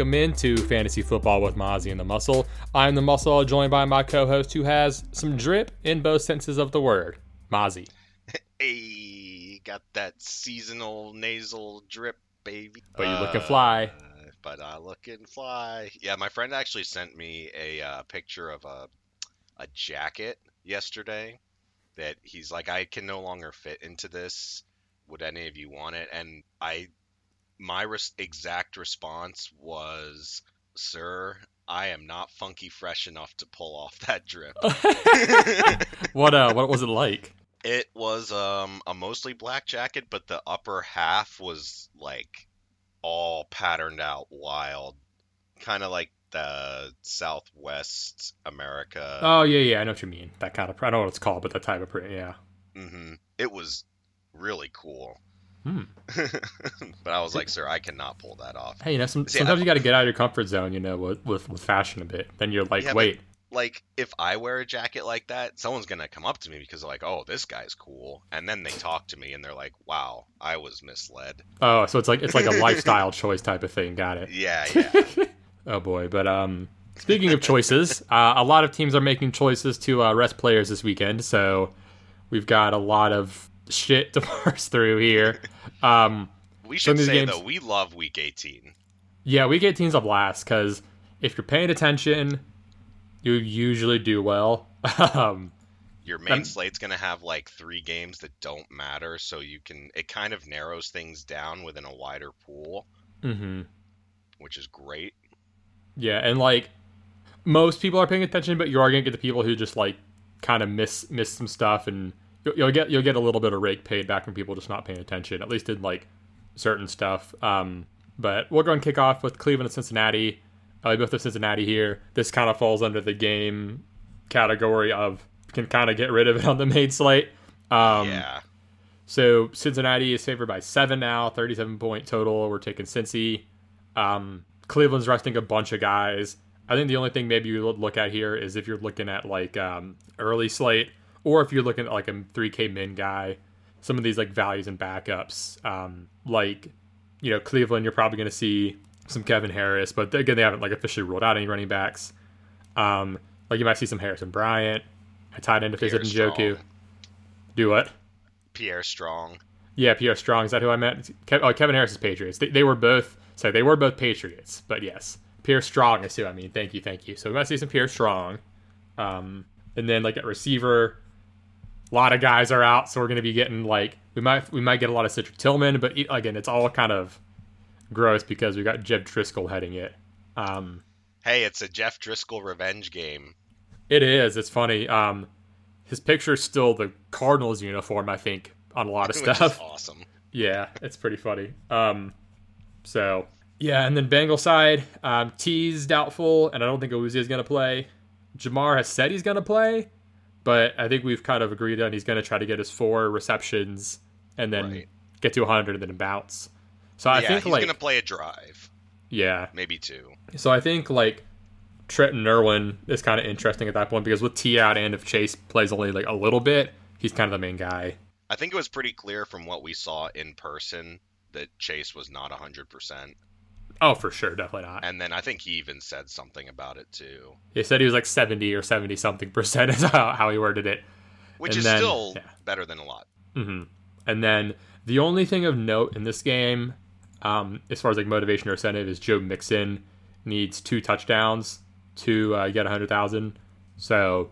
Welcome into Fantasy Football with Mozzie and the Muscle. I'm the Muscle, joined by my co-host who has some drip in both senses of the word, Mozzie. Hey, got that seasonal nasal drip, baby. But you looking fly. Uh, but I looking fly. Yeah, my friend actually sent me a uh, picture of a a jacket yesterday that he's like, I can no longer fit into this. Would any of you want it? And I my res- exact response was, "Sir, I am not funky fresh enough to pull off that drip." what uh what was it like? it was um a mostly black jacket, but the upper half was like all patterned out wild, kind of like the Southwest America. Oh yeah, yeah, I know what you mean. That kind of I don't know what it's called, but that type of print, yeah. hmm It was really cool. Hmm. but I was like, sir, I cannot pull that off. Hey, you know, some, See, sometimes I- you got to get out of your comfort zone, you know, with, with with fashion a bit. Then you're like, Yeah, but- wait, Like, if I wear a jacket like that, someone's gonna come up to me because they're like, "Oh, this guy's cool," and then they talk to me and they're like, "Wow, I was misled." oh, so it's like it's like a lifestyle choice type of thing. Got it. Yeah, yeah. Oh boy, but um, speaking of choices, uh, a lot of teams are making choices to uh, rest players this weekend, so we've got a lot of shit to parse through here. Um, we should say games- though, we love Week 18. yeah, week get teams a blast because if you're paying attention, you usually do well. um, Your main Um, slate's gonna have like three games that don't matter, so you can. It kind of narrows things down within a wider pool, mhm. which is great. Yeah, and like most people are paying attention, but you are gonna get the people who just like kind of miss miss some stuff, and you'll, get you'll get a little bit of rake paid back from people just not paying attention, at least in like certain stuff. Um, but we'll go and kick off with Cleveland and Cincinnati. Uh, we both have Cincinnati here. This kind of falls under the game category of can kind of get rid of it on the main slate. Um, yeah, so Cincinnati is favored by seven now, 37 point total. We're taking Cincy. Um, Cleveland's resting a bunch of guys. I think the only thing maybe you would look at here is if you're looking at like um, early slate, or if you're looking at like a 3K min guy. Some of these like values and backups, um, like you know Cleveland, you're probably going to see some Kevin Harris, but again they haven't like officially ruled out any running backs. Um, like you might see some Harrison Bryant, a tight end if they said Njoku. Do what? Pierre Strong. Yeah, Pierre Strong. Is that who I meant? Kev- oh, Kevin Harris is Patriots. They, they were both. So they were both Patriots. But yes, Pierre Strong is who I mean. Thank you, thank you. So we might see some Pierre Strong. Um, and then like at receiver, a lot of guys are out, so we're going to be getting like we might we might get a lot of Cedric Tillman, but again, it's all kind of gross because we got Jeff Driskel heading it. Um, Hey, it's a Jeff Driskel revenge game. it is. It's funny. Um, his picture's still the Cardinals uniform, I think, on a lot of stuff. awesome. Yeah, it's pretty funny. Um, so yeah, and then Bengal side, um, T's doubtful, and I don't think Uzi is gonna play. Ja'Marr has said he's gonna play, but I think we've kind of agreed on he's gonna try to get his four receptions and then Right. get to 100 and then bounce. So I yeah, think he's like gonna play a drive, yeah, maybe two. so I think like Trenton Irwin is kind of interesting at that point because with T out and if Chase plays only like a little bit, he's kind of the main guy. I think it was pretty clear from what we saw in person that Chase was not 100%. Oh, for sure, definitely not. And then I think he even said something about it too, He said he was like 70 or 70 something percent is how, how he worded it. which And is then- still yeah. better than a lot. hmm And then the only thing of note in this game, um, as far as like motivation or incentive, is Joe Mixon needs two touchdowns to uh, get 100,000. So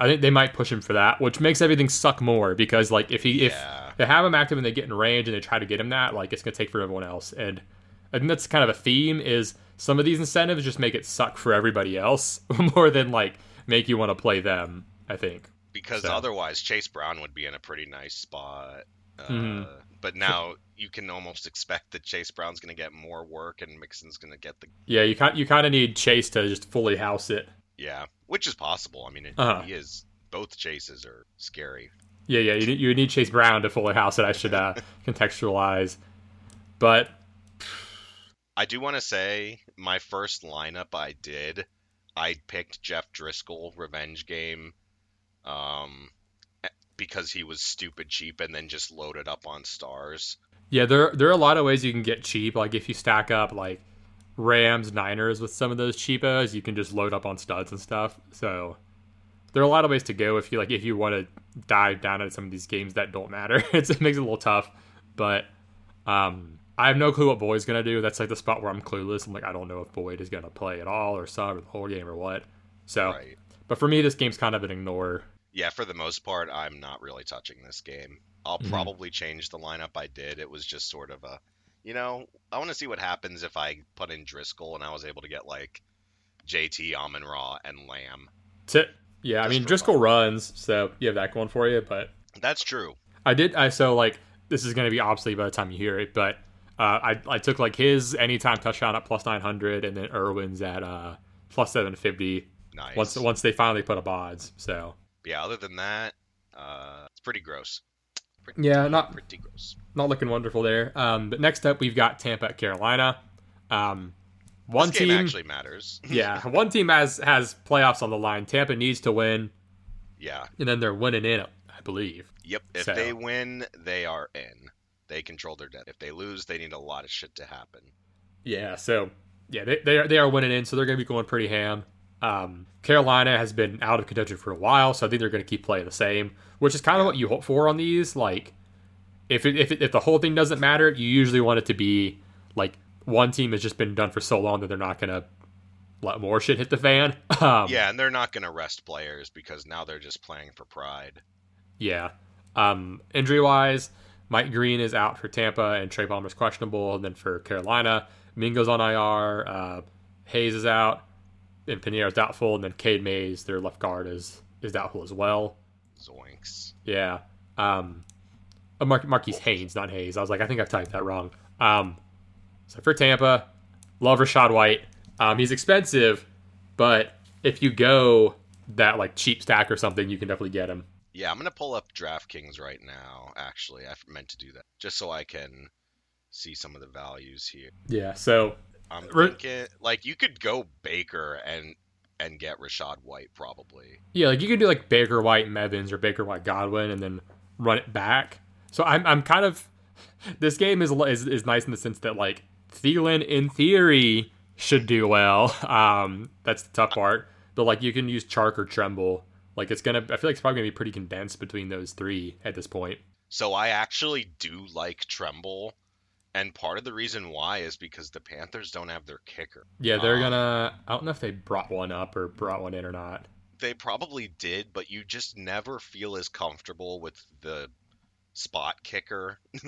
I think they might push him for that, which makes everything suck more because like if he if they have him active and they get in range and they try to get him that, like it's gonna take for everyone else. And I think that's kind of a theme is some of these incentives just make it suck for everybody else more than like make you want to play them. I think. Because So. otherwise, Chase Brown would be in a pretty nice spot. Uh, Mhm. But now you can almost expect that Chase Brown's going to get more work and Mixon's going to get the Yeah, you kind you kind of need Chase to just fully house it. yeah, which is possible. I mean, it, Uh-huh. he is both chases are scary. Yeah, yeah, you need, you need Chase Brown to fully house it. I should uh, contextualize, but I do want to say my first lineup I did, I picked Jeff Driskel revenge game, um, because he was stupid cheap and then just loaded up on stars. yeah, there there are a lot of ways you can get cheap. Like if you stack up like Rams, Niners with some of those cheapos, you can just load up on studs and stuff. So there are a lot of ways to go if you like if you want to dive down into some of these games that don't matter. It's, it makes it a little tough, but um, I have no clue what Boyd's gonna do. That's like the spot where I'm clueless. I'm like I don't know if Boyd is gonna play at all or sub or the whole game or what. So, Right. but for me, this game's kind of an ignore. Yeah, for the most part, I'm not really touching this game. I'll Mhm. probably change the lineup I did. It was just sort of a, you know, I want to see what happens if I put in Driskel and I was able to get like JT, Amon Ra, and Lamb. To, yeah, I mean Driskel fun. runs, so you have that going for you. But That's true. I did. I so like this is going to be obsolete by the time you hear it, but uh, I I took like his anytime touchdown at plus nine hundred, and then Irwin's at uh plus seven fifty. Nice. Once once they finally put up odds, so yeah, other than that, uh, it's pretty gross. Pretty, Yeah, not- pretty gross. not looking wonderful there. Um, but next up we've got Tampa at Carolina. Um, one this game team, actually matters. yeah, one team has has playoffs on the line. Tampa needs to win, yeah. and then they're winning in, I believe. Yep. If So- they win, they are in. They control their death. If they lose, they need a lot of shit to happen. Yeah, so yeah, they they are, they are winning in, so they're going to be going pretty ham. Um, Carolina has been out of contention for a while, so I think they're going to keep playing the same, which is kind of what you hope for on these. Like, if it, if it, if the whole thing doesn't matter, you usually want it to be like one team has just been done for so long that they're not going to let more shit hit the fan. Um, yeah, and they're not going to rest players because now they're just playing for pride. Yeah. Um, injury wise, Mike Green is out for Tampa and Trey Palmer's questionable. And then for Carolina, Mingo's on IR. Uh, Hayes is out, and Piñeiro's doubtful. And then Cade Mays, their left guard, is is doubtful as well. Zoinks. Yeah. Um, uh, Mar- Marquise Haynes, not Hayes. I was like, I think I've typed that wrong. Um, so for Tampa, love Rachaad White. Um, he's expensive, but if you go that like cheap stack or something, you can definitely get him. Yeah, I'm gonna pull up DraftKings right now. Actually, I meant to do that just so I can see some of the values here. Yeah. So I'm thinking like you could go Baker and and get Rachaad White probably. Yeah, like you could do like Baker White Mevins or Baker White Godwin and then run it back. So I'm I'm kind of this game is is is nice in the sense that like Thielen in theory should do well. Um, that's the tough part. But like you can use Chark or Tremble. Like it's gonna I feel like it's probably gonna be pretty condensed between those three at this point. So I actually do like Tremble, and part of the reason why is because the Panthers don't have their kicker. Yeah, they're Um, gonna I don't know if they brought one up or brought one in or not. They probably did, but you just never feel as comfortable with the spot kicker.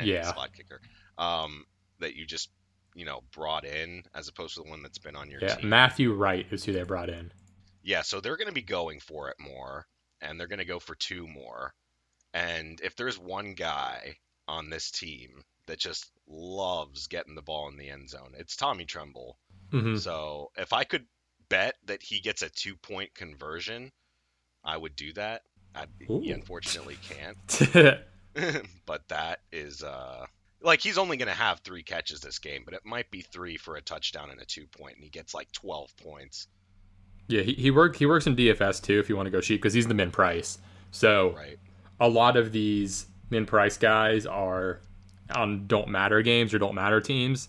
Yeah. spot kicker. Um, that you just you know brought in as opposed to the one that's been on your Yeah, team. Matthew Wright is who they brought in. Yeah, so they're going to be going for it more, and they're going to go for two more. And if there's one guy on this team that just loves getting the ball in the end zone, it's Tommy Tremble. hmm So if I could bet that he gets a two point conversion, I would do that. I, he unfortunately can't, but that is uh like he's only going to have three catches this game, but it might be three for a touchdown and a two point, and he gets like 12 points. Yeah, he, he work he works in DFS too if you want to go cheap because he's the min price. So Right. a lot of these min price guys are on don't matter games or don't matter teams.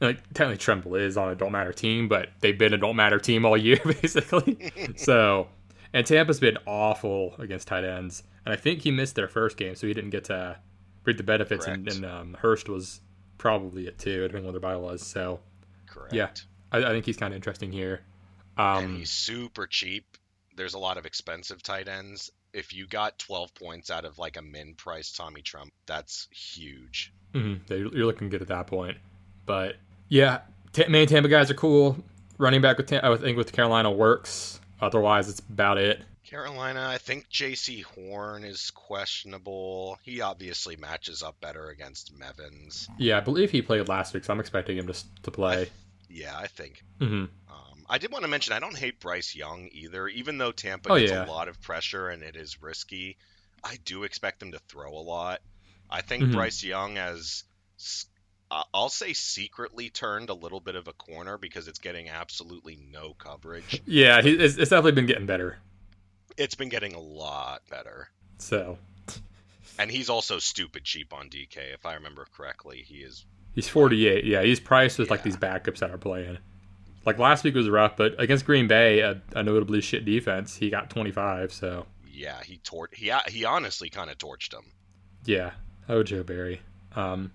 Like technically Tremble is on a don't matter team, but they've been a don't matter team all year basically. so and Tampa's been awful against tight ends, and I think he missed their first game, so he didn't get to reap the benefits. And, Correct. and um, Hurst was probably it too, depending on what their buy was. So Correct. Yeah. I, I think he's kind of interesting here. And Um, he's super cheap. There's a lot of expensive tight ends. If you got 12 points out of like a min price Tommy Tremble, that's huge. mhm, you're looking good at that point. But yeah, t- main Tampa guys are cool. Running back with Tam- I think with Carolina works. Otherwise, it's about it. Carolina, I think Jaycee Horn is questionable. He obviously matches up better against Mevins. Yeah, I believe he played last week, so I'm expecting him to to play. Yeah, I think. hmm Um, I did want to mention I don't hate Bryce Young either. Even though Tampa Oh, gets yeah. a lot of pressure and it is risky, I do expect him to throw a lot. I think Mhm. Bryce Young has, I'll say, secretly turned a little bit of a corner because it's getting absolutely no coverage. Yeah, he, it's, it's definitely been getting better. it's been getting a lot better. So And he's also stupid cheap on DK, if I remember correctly. He is he's 48. Yeah, he's priced with like these backups that are playing. Like last week was rough, but against Green Bay, a, a notably shit defense, he got 25. So yeah, he tor- he he honestly kind of torched him. yeah, oh Joe Barry. Um,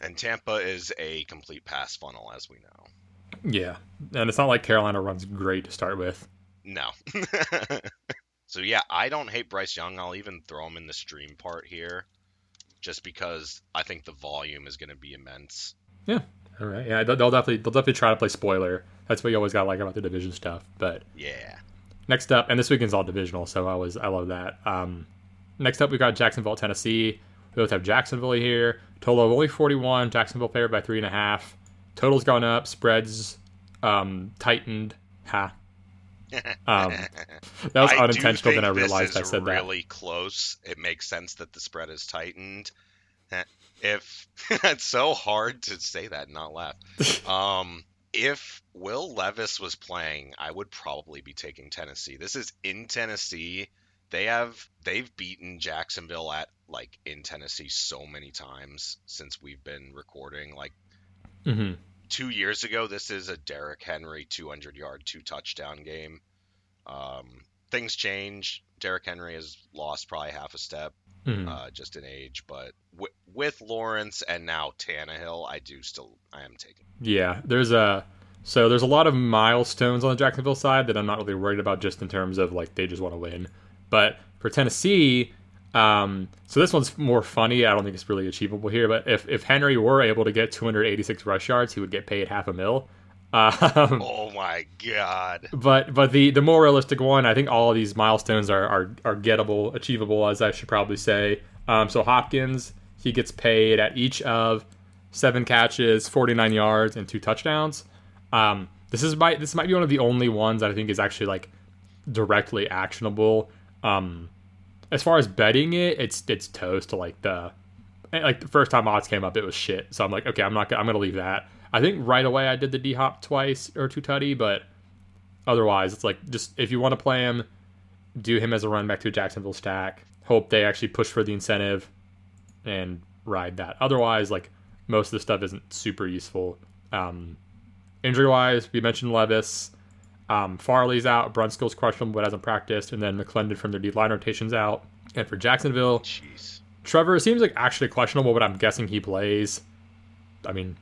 And Tampa is a complete pass funnel, as we know. yeah, and it's not like Carolina runs great to start with. No. so yeah, I don't hate Bryce Young. I'll even throw him in the stream part here, just because I think the volume is going to be immense. All right, yeah, they'll, they'll definitely they'll definitely try to play spoiler. That's what you always gotta like about the division stuff. But Yeah. Next up, and this weekend's all divisional, so I was I love that. Um, next up, we've got Jacksonville, Tennessee. We both have Jacksonville here. Total of only 41. Jacksonville favored by three and a half. Total's gone up. Spreads um, tightened. Ha. Um, that was I unintentional. Then I realized I said that. really close. It makes sense that the spread is tightened. If it's so hard to say that and not laugh. Um, if Will Levis was playing, I would probably be taking Tennessee. This is in Tennessee. They have they've beaten Jacksonville at like in Tennessee so many times since we've been recording. Like mm-hmm. two years ago, this is a Derrick Henry 200 yard, two touchdown game. Um, things change. Derrick Henry has lost probably half a step, hmm uh, just in age. But w- with Lawrence and now Tannehill, I do still, I am taking. Yeah, there's a so there's a lot of milestones on the Jacksonville side that I'm not really worried about, just in terms of like they just want to win. But for Tennessee, um, so this one's more funny. I don't think it's really achievable here. But if if Henry were able to get 286 rush yards, he would get paid half a mil. Um, Oh my God! but but the the more realistic one, I think all of these milestones are are, are gettable, achievable, as I should probably say. Um, so Hopkins, he gets paid at each of seven catches, 49 yards, and two touchdowns. Um, this is might this might be one of the only ones that I think is actually like directly actionable. Um, as far as betting it, it's it's toast to like the like the first time odds came up, it was shit. So I'm like, okay, I'm not gonna, I'm gonna leave that. I think right away I did the D hop twice or two tutty, but otherwise it's like just if you want to play him, do him as a run back to a Jacksonville stack. Hope they actually push for the incentive and ride that. Otherwise, like most of the stuff isn't super useful. Um, injury wise, we mentioned Levis. Um, Farley's out. Brunskill's questionable but hasn't practiced, and then McClendon from their D line rotations out. And for Jacksonville, Jeez. Trevor seems like actually questionable, but I'm guessing he plays. I mean,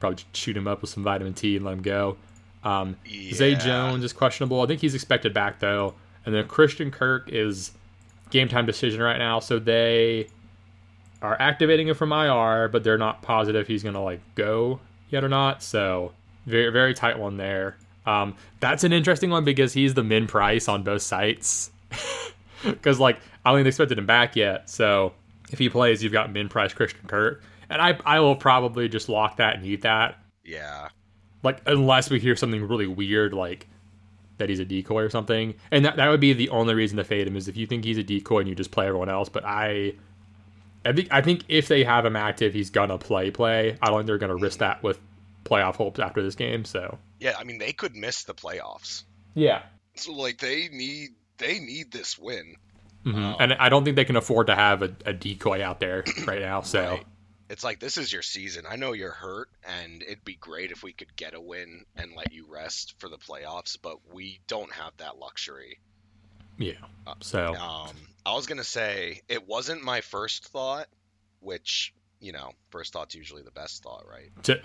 probably shoot him up with some vitamin T and let him go. Um, Zay Jones is questionable. I think he's expected back though. And then Christian Kirk is game time decision right now, so they are activating him from IR, but they're not positive he's gonna like go yet or not. So very very tight one there. Um, that's an interesting one because he's the min price on both sites. Because like I don't even expected him back yet. So if he plays, you've got min price Christian Kirk, and I I will probably just lock that and eat that Yeah. like unless we hear something really weird like that he's a decoy or something and that, that would be the only reason to fade him is if you think he's a decoy and you just play everyone else but i i think i think if they have him active he's gonna play play i don't think they're gonna risk that with playoff hopes after this game so Yeah. I mean, they could miss the playoffs. yeah So like they need they need this win. Mhm. and i don't think they can afford to have a, a decoy out there right now so Right. It's like this is your season. I know you're hurt, and it'd be great if we could get a win and let you rest for the playoffs, but we don't have that luxury. yeah so Um, I was gonna say it wasn't my first thought, which you know, first thought's usually the best thought, right? to,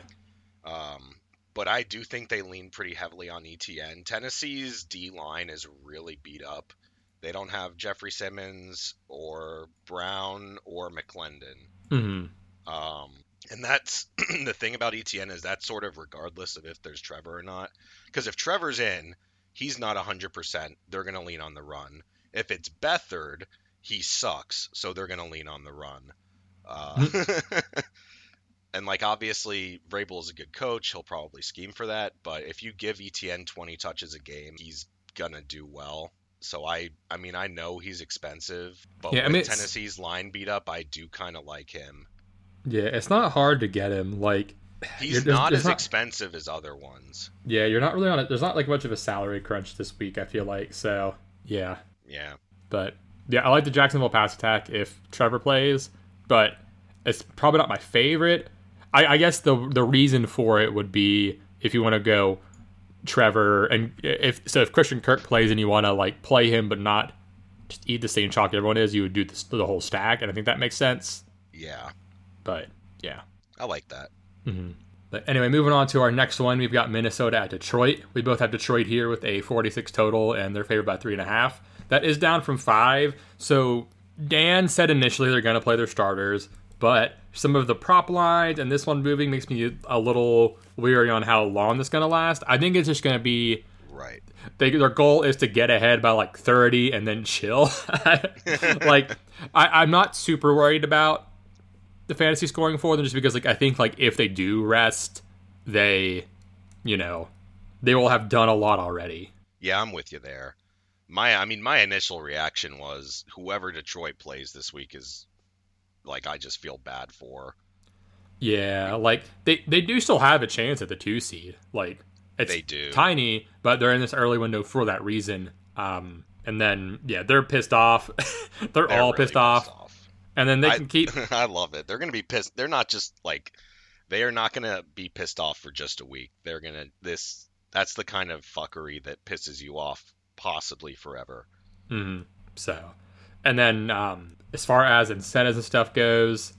Um, but I do think they lean pretty heavily on ETN. Tennessee's D line is really beat up. They don't have Jeffrey Simmons or Brown or McClendon. mhm. Um, and that's the thing about ETN is that sort of regardless of if there's Trevor or not. Because if Trevor's in, he's not 100%. They're going to lean on the run. If it's Beathard, he sucks, so they're going to lean on the run. Uh, and like obviously Vrabel is a good coach, he'll probably scheme for that, but if you give ETN 20 touches a game, he's going to do well. So I I mean I know he's expensive, but Yeah, I with mean, Tennessee's line beat up, I do kind of like him. Yeah, it's not hard to get him. Like He's not as not- expensive as other ones. Yeah, you're not really on it. There's not like much of a salary crunch this week. I feel like so. Yeah, Yeah. but yeah, I like the Jacksonville pass attack if Trevor plays, but it's probably not my favorite. I, I guess the the reason for it would be if you want to go Trevor and if so if Christian Kirk plays and you want to like play him but not just eat the same chalk everyone is, you would do this, the whole stack, and I think that makes sense. Yeah. But yeah. I like that. Mm-hmm. But anyway, moving on to our next one, we've got Minnesota at Detroit. We both have Detroit here with a 46 total, and they're favored by three and a half. That is down from five. So Dan said initially they're going to play their starters, but some of the prop lines and this one moving makes me a little weary on how long this is going to last. I think it's just going to be Right. they, their goal is to get ahead by like 30 and then chill. like I, I'm not super worried about the fantasy scoring for them just because like I think like if they do rest, they you know, they will have done a lot already. Yeah, I'm with you there. My I mean my initial reaction was whoever Detroit plays this week is like I just feel bad for. Yeah, like they they do still have a chance at the two seed. Like it's They do. tiny, but they're in this early window for that reason. Um, and then yeah, they're pissed off. they're, They're all really pissed off, and then they I, can keep. I love it. They're gonna be pissed. They're not just like they are not gonna be pissed off for just a week. They're gonna this. That's the kind of fuckery that pisses you off possibly forever. Mhm. So, and then um, as far as incentives and stuff goes,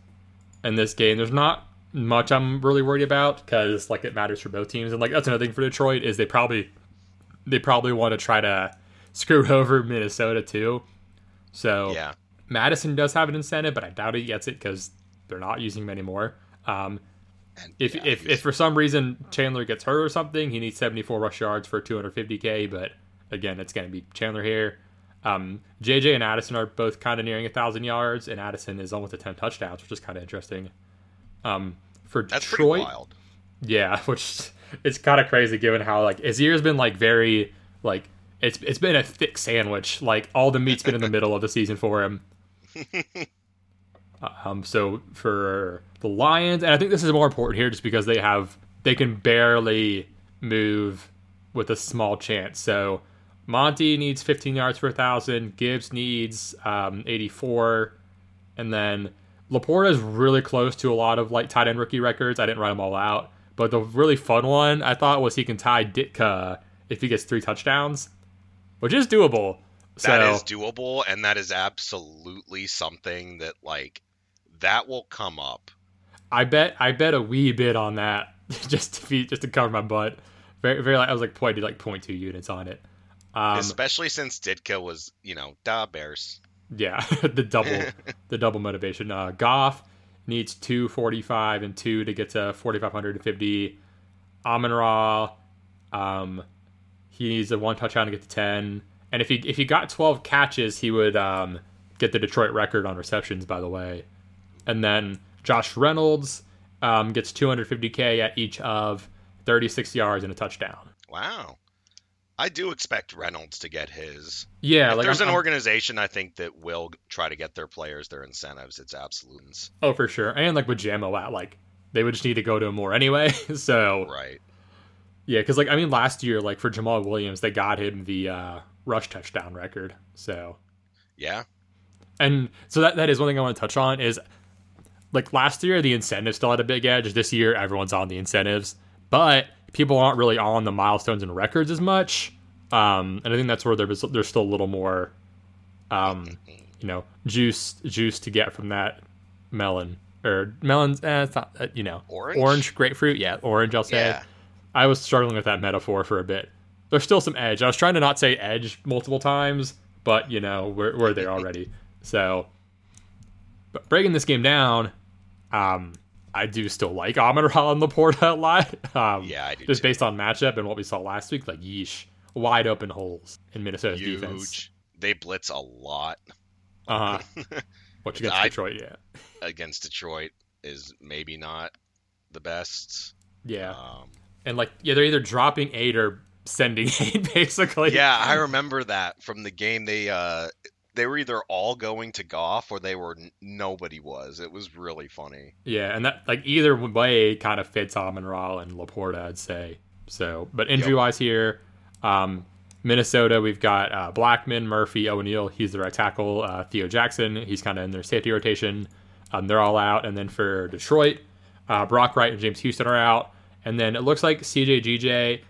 in this game, there's not much I'm really worried about because like it matters for both teams, and like that's another thing for Detroit is they probably they probably want to try to screw over Minnesota too. So Yeah. Mattison does have an incentive, but I doubt he gets it because they're not using him anymore. Um, And if yeah, if, if for some reason Chandler gets hurt or something, he needs 74 rush yards for 250k. But again, it's going to be Chandler here. Um, JJ and Addison are both kind of nearing a thousand yards, and Addison is almost at 10 touchdowns, which is kind of interesting. Um, for that's Detroit, yeah, which it's kind of crazy given how like his year's been like very like it's it's been a thick sandwich. Like all the meat's been in the middle of the season for him. um, so for the Lions, and I think this is more important here, just because they have they can barely move with a small chance. So Monty needs 15 yards per thousand. Gibbs needs um, 84, and then Laporta is really close to a lot of like tight end rookie records. I didn't write them all out, but the really fun one I thought was he can tie Ditka if he gets three touchdowns, which is doable. That so is doable, and that is absolutely something that like that will come up. I bet I bet a wee bit on that just to be just to cover my butt. Very very like I was like pointed like 0.2 units on it. Um, Especially since Ditka was, you know, da Bears. Yeah, the double the double motivation. Uh, Goff needs two forty five and two to get to forty five hundred and fifty. Amon Ra, um, he needs a one touchdown to get to ten. And if he if he got twelve catches, he would um, get the Detroit record on receptions. By the way, and then Josh Reynolds um, gets two hundred fifty k at each of thirty six yards and a touchdown. Wow. I do expect Reynolds to get his. Yeah, if like there's I'm- an I'm- organization I think that will try to get their players their incentives, it's absolutes. Oh, for sure. And like with Jamo out, like they would just need to go to him more anyway. so Right. yeah, because like I mean, last year, like for Jamaal Williams, they got him the uh, rush touchdown record. So Yeah. and so that that is one thing I want to touch on is like last year the incentives still had a big edge. This year everyone's on the incentives, but people aren't really on the milestones and records as much. Um, and I think that's where there's there's still a little more, um, you know, juice juice to get from that melon or melons. Eh, it's not uh, you know Orange? orange grapefruit. Yeah, orange. I'll say. Yeah. I was struggling with that metaphor for a bit. There's still some edge. I was trying to not say edge multiple times, but you know we're we're there already. So, but breaking this game down, um, I do still like Amon Ra and Laporta a lot. Um, Yeah, I do Just too. based on matchup and what we saw last week, like yeesh, wide open holes in Minnesota's Huge. defense. they blitz a lot. Uh huh. Which against I- Detroit, yeah, Against Detroit is maybe not the best. yeah, Um, and like yeah, they're either dropping eight or sending eight, basically. yeah, I remember that from the game. They uh, they were either all going to golf or they were nobody was. It was really funny. Yeah, and that like either way kind of fits Amon Ra and Laporta, I'd say. So, but injury wise here, um, Minnesota, we've got uh, Blackman, Murphy, O'Neill. He's the right tackle. Uh, Theo Jackson, he's kind of in their safety rotation. Um, they're all out. And then for Detroit, uh, Brock Wright and James Houston are out. And then it looks like CJ GJ,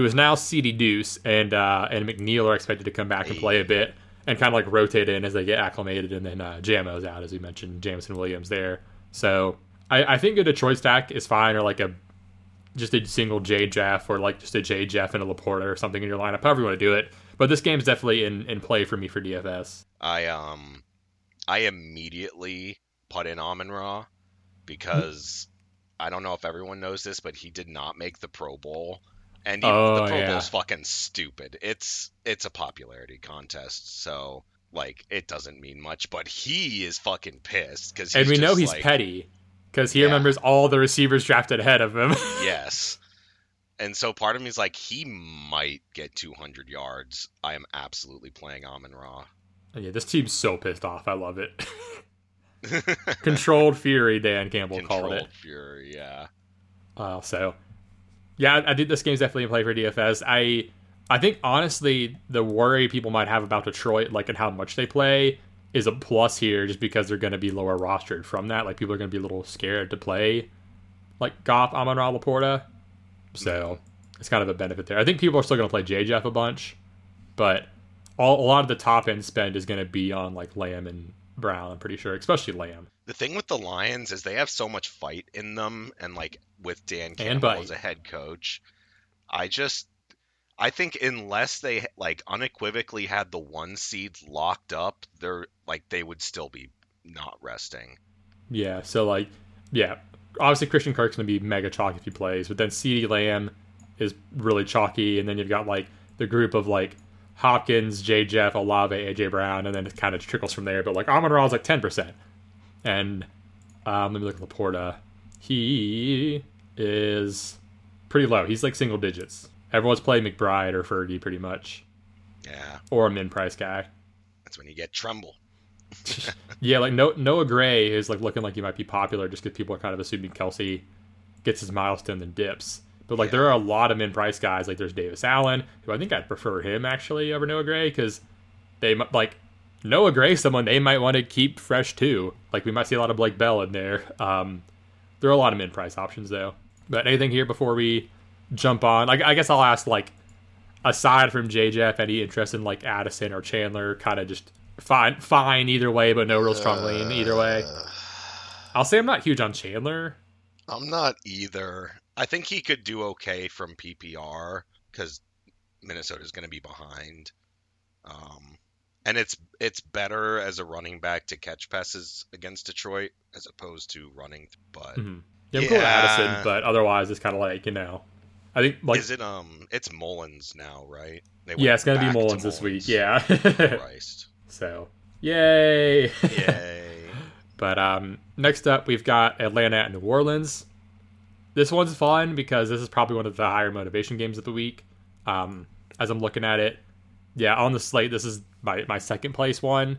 who is now CD Deuce, and uh, and McNeil are expected to come back and play a bit and kind of like rotate in as they get acclimated. And then uh, Jamo's out, as we mentioned, Jameson Williams there. So I, I think a Detroit stack is fine, or like a just a single J Jeff, or like just a J Jeff and a Laporta or something in your lineup, however you want to do it. But this game's definitely in, in play for me for DFS. I um, I immediately put in Amon Ra because I don't know if everyone knows this, but he did not make the Pro Bowl. And even Oh, the Pro yeah. Bowl's fucking stupid. It's it's a popularity contest, so like it doesn't mean much. But he is fucking pissed because and we know he's like, petty because he Yeah. remembers all the receivers drafted ahead of him. Yes. And so part of me is like, he might get 200 yards. I am absolutely playing Amon Ra. Yeah, this team's so pissed off. I love it. Controlled fury, Dan Campbell called Controlled it. Fury, yeah. Uh, so, yeah, I, think this game's definitely in play for DFS. I, I think honestly, the worry people might have about Detroit, like and how much they play, is a plus here, just because they're going to be lower rostered from that. Like people are going to be a little scared to play, like Goff, Amon Ra, Laporta. So it's kind of a benefit there. I think people are still going to play J Jeff a bunch, but all, a lot of the top end spend is going to be on like Lamb and Brown. I'm pretty sure, especially Lamb. The thing with the Lions is they have so much fight in them, and like with Dan Campbell as a head coach, I just, I think unless they like unequivocally had the one seed locked up, they're like they would still be not resting. Yeah, so like, yeah, obviously Christian Kirk's gonna be mega chalky if he plays, but then CeeDee Lamb is really chalky, and then you've got like the group of like Hopkins, J. Jeff, Olave, AJ Brown, and then it kind of trickles from there. But like Amon Ra is like ten percent, and um, let me look at Laporta. He is pretty low. He's like single digits. Everyone's playing McBride or Fergie pretty much, Yeah, or a min price guy. that's when you get Tremble. Yeah, like no, Noah Gray is like looking like he might be popular just because people are kind of assuming Kelce gets his milestone then dips. But like Yeah. there are a lot of min price guys. Like there's Davis Allen, who I think I'd prefer him actually over Noah Gray because they like Noah Gray, someone they might want to keep fresh too. Like we might see a lot of Blake Bell in there. Um, there are a lot of mid price options though. But anything here before we jump on? Like I guess I'll ask like aside from J Jeff, any interest in like Addison or Chandler? Kind of just fine, fine either way, but no real strong lean either way. I'll say I'm not huge on Chandler. I'm not either. I think he could do okay from PPR because Minnesota's going to be behind. Um, and it's it's better as a running back to catch passes against Detroit as opposed to running. But Mhm. Yeah, I'm cool with Addison, but otherwise it's kind of like you know, I think like is it um? It's Mullens now, right? They yeah, it's gonna be back to Mullens this week. Yeah, Christ. so yay. Yay. But um, next up, we've got Atlanta at New Orleans. This one's fun because this is probably one of the higher motivation games of the week. Um, as I'm looking at it, yeah, on the slate, this is my, my second place one.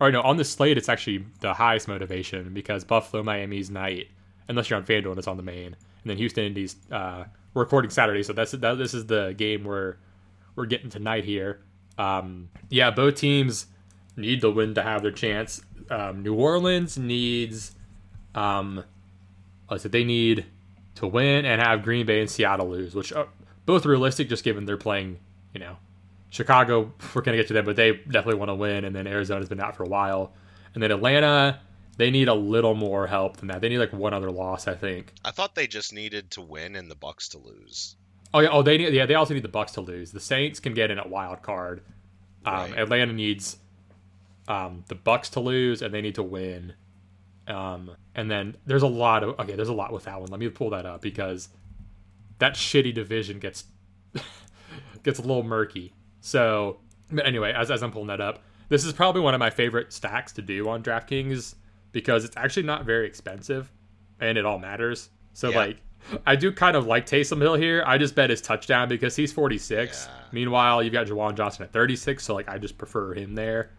Or no, on the slate, it's actually the highest motivation because Buffalo, Miami's night, unless you're on FanDuel and it's on the main, and then Houston, Indies. Uh, we're recording Saturday, so that's that, this is the game where we're getting tonight here. Um, yeah, both teams need the win to have their chance. Um, New Orleans needs, um, let's say they need to win and have Green Bay and Seattle lose, which are both realistic, just given they're playing. You know, Chicago, we're gonna get to them, but they definitely want to win, and then Arizona's been out for a while, and then Atlanta, they need a little more help than that. They need like one other loss, I think. I thought they just needed to win and the Bucs to lose. Oh yeah, oh they need yeah they also need the Bucs to lose. The Saints can get in at wild card. Um, Right. Atlanta needs um, the Bucs to lose, and they need to win. Um, and then there's a lot of okay, there's a lot with that one. Let me pull that up because that shitty division gets gets a little murky. So But anyway, as, as I'm pulling that up, this is probably one of my favorite stacks to do on DraftKings because it's actually not very expensive and it all matters. So, Yeah. like, I do kind of like Taysom Hill here. I just bet his touchdown because he's 46. Yeah. Meanwhile, you've got Juwan Johnson at 36, so, like, I just prefer him there.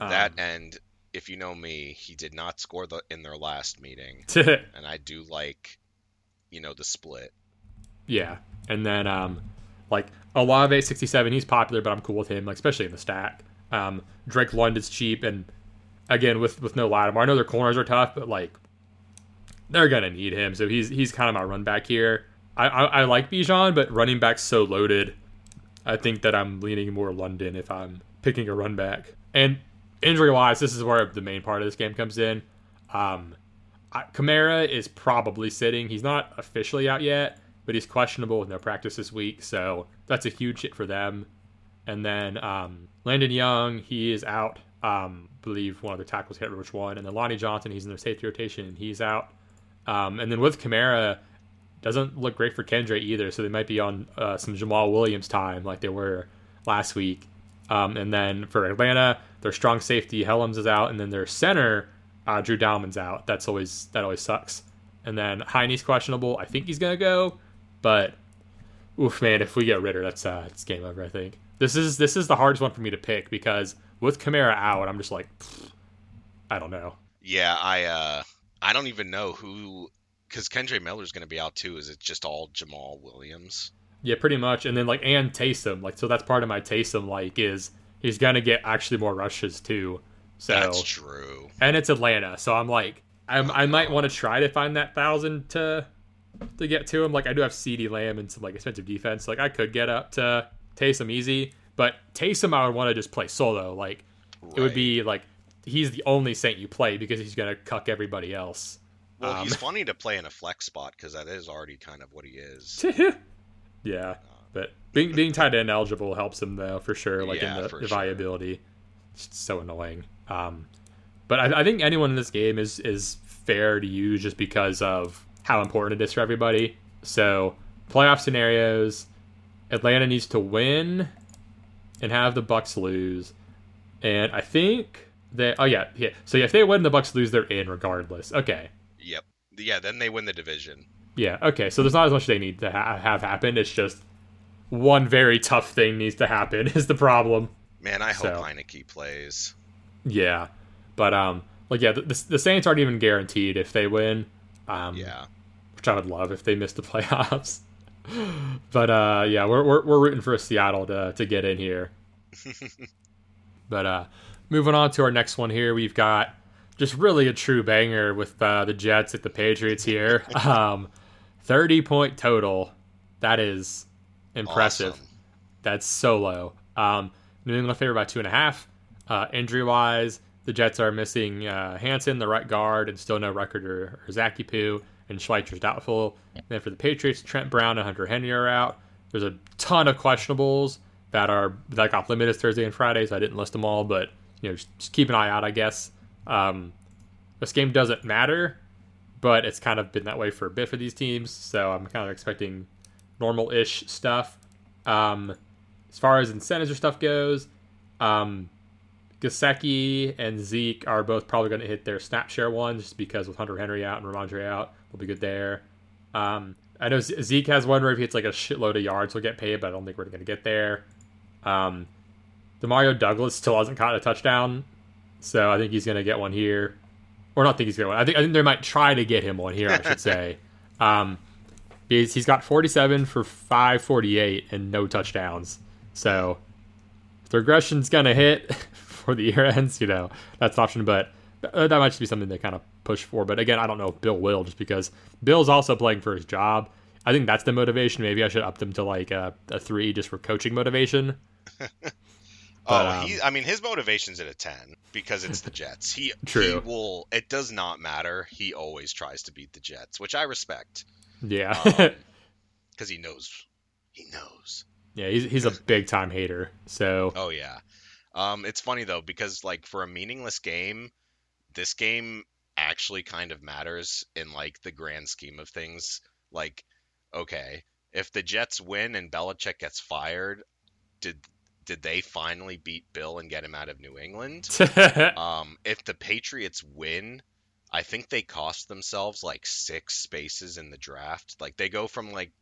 Um, that and if you know me, he did not score the in their last meeting, and I do like, you know, the split. Yeah, and then um, like Olave sixty seven, he's popular, but I'm cool with him, like especially in the stack. Um, Drake London's cheap, and again with with no Lattimore, I know their corners are tough, but like they're gonna need him, so he's he's kind of my run back here. I, I I like Bijan, but running back's so loaded. I think that I'm leaning more London if I'm picking a run back. And injury wise, this is where the main part of this game comes in. Um, Kamara is probably sitting. He's not officially out yet, but he's questionable with no practice this week, so that's a huge hit for them. And then um, Landon Young, he is out. Um, believe one of the tackles hit which one, and then Lonnie Johnson, he's in their safety rotation, and he's out. Um, and then with Kamara, doesn't look great for Kendre either, so they might be on uh, some Jamaal Williams time like they were last week. Um, and then for Atlanta, their strong safety Helms is out, and then their center uh, Drew Dalman's out. That's always that always sucks. And then Heine's questionable. I think he's gonna go, but oof, man, if we get Ridder, that's uh, it's game over. I think this is this is the hardest one for me to pick because with Kamara out, I'm just like, pfft, I don't know. Yeah, I uh, I don't even know who, because Kendre Miller's going to be out too. Is it just all Jamaal Williams? Yeah, pretty much. And then like and Taysom, like so that's part of my Taysom like is he's gonna get actually more rushes too. So That's true. and it's Atlanta, so I'm like I'm, I might want to try to find that thousand to to get to him. Like I do have CeeDee Lamb and some like expensive defense. Like I could get up to Taysom easy, but Taysom I would want to just play solo. Like it would be like he's the only Saint you play because he's gonna cuck everybody else. Well, um, he's funny to play in a flex spot because that is already kind of what he is. yeah, but being being tight end eligible helps him though for sure. Like Yeah, in the, the sure. viability, it's so annoying. Um, but I, I think anyone in this game is is fair to use just because of how important it is for everybody. So playoff scenarios, Atlanta needs to win and have the Bucs lose, and I think that oh yeah yeah. So if they win, the Bucs lose, they're in regardless. Okay. Yep. Yeah. Then they win the division. Yeah, okay. So there's not as much they need to ha- have happen. It's just one very tough thing needs to happen is the problem. Man, I hope So- Heinicke plays. Yeah, but um, like yeah, the, the, the Saints aren't even guaranteed if they win. Um, Yeah. Which I would love if they missed the playoffs. but uh, yeah, we're, we're we're rooting for Seattle to to get in here. but uh, moving on to our next one here, we've got just really a true banger with uh, the Jets at the Patriots here. um, thirty point total. That is impressive. Awesome. That's so low. Um, New England favored by two and a half. Uh, injury wise, the Jets are missing uh, Hanson, the right guard, and still no record or, or Zaki Poo, and Schweitzer's doubtful. then for the Patriots, Trent Brown and Hunter Henry are out. There's a ton of questionables that are that got limited Thursday and Friday, so I didn't list them all, but you know, just, just keep an eye out, I guess. Um, this game doesn't matter, but it's kind of been that way for a bit for these teams, so I'm kind of expecting normal-ish stuff. Um, as far as incentives or stuff goes, um, Gesicki and Zeke are both probably going to hit their snap share one just because with Hunter Henry out and Rhamondre out, we'll be good there. Um, I know Zeke has one where if he hits like a shitload of yards, he'll get paid, but I don't think we're going to get there. Um, Demario Douglas still hasn't caught a touchdown, so I think he's going to get one here. Or not think he's going to. I think I think they might try to get him one here. I should say. Um, because he's got 47 for 548 and no touchdowns. So if the regression's gonna hit for the year ends, you know that's an option. But uh, that might just be something they kind of push for. But again, I don't know if Bill will, just because Bill's also playing for his job. I think that's the motivation. Maybe I should up them to like a, a three just for coaching motivation. Oh, um, he. I mean, his motivation's at a ten because it's the Jets. He True. He will. It does not matter. He always tries to beat the Jets, which I respect Yeah, because he knows. He knows. yeah, he's he's a big time hater. So Oh yeah. Um, it's funny though because like for a meaningless game, this game actually kind of matters in like the grand scheme of things. Like, okay, if the Jets win and Belichick gets fired, did did they finally beat Bill and get him out of New England? um, if the Patriots win, I think they cost themselves like six spaces in the draft. Like they go from like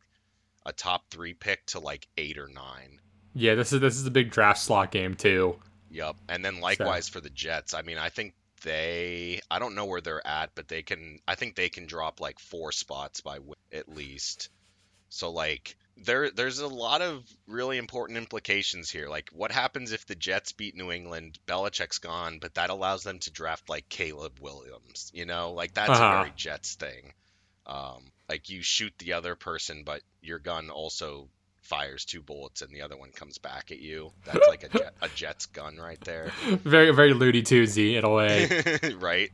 a top three pick to like eight or nine. Yeah, this is this is a big draft slot game too. Yep. And then likewise for the Jets. I mean, I think they I don't know where they're at, but they can I think they can drop like four spots by at least. So like there there's a lot of really important implications here. Like what happens if the Jets beat New England? Belichick's gone, but that allows them to draft like Caleb Williams, you know? Like that's Uh-huh. a very Jets thing. Um like you shoot the other person, but your gun also fires two bullets and the other one comes back at you. That's like a, jet, a Jets gun right there. Very very Looney Tunesy in a way. right?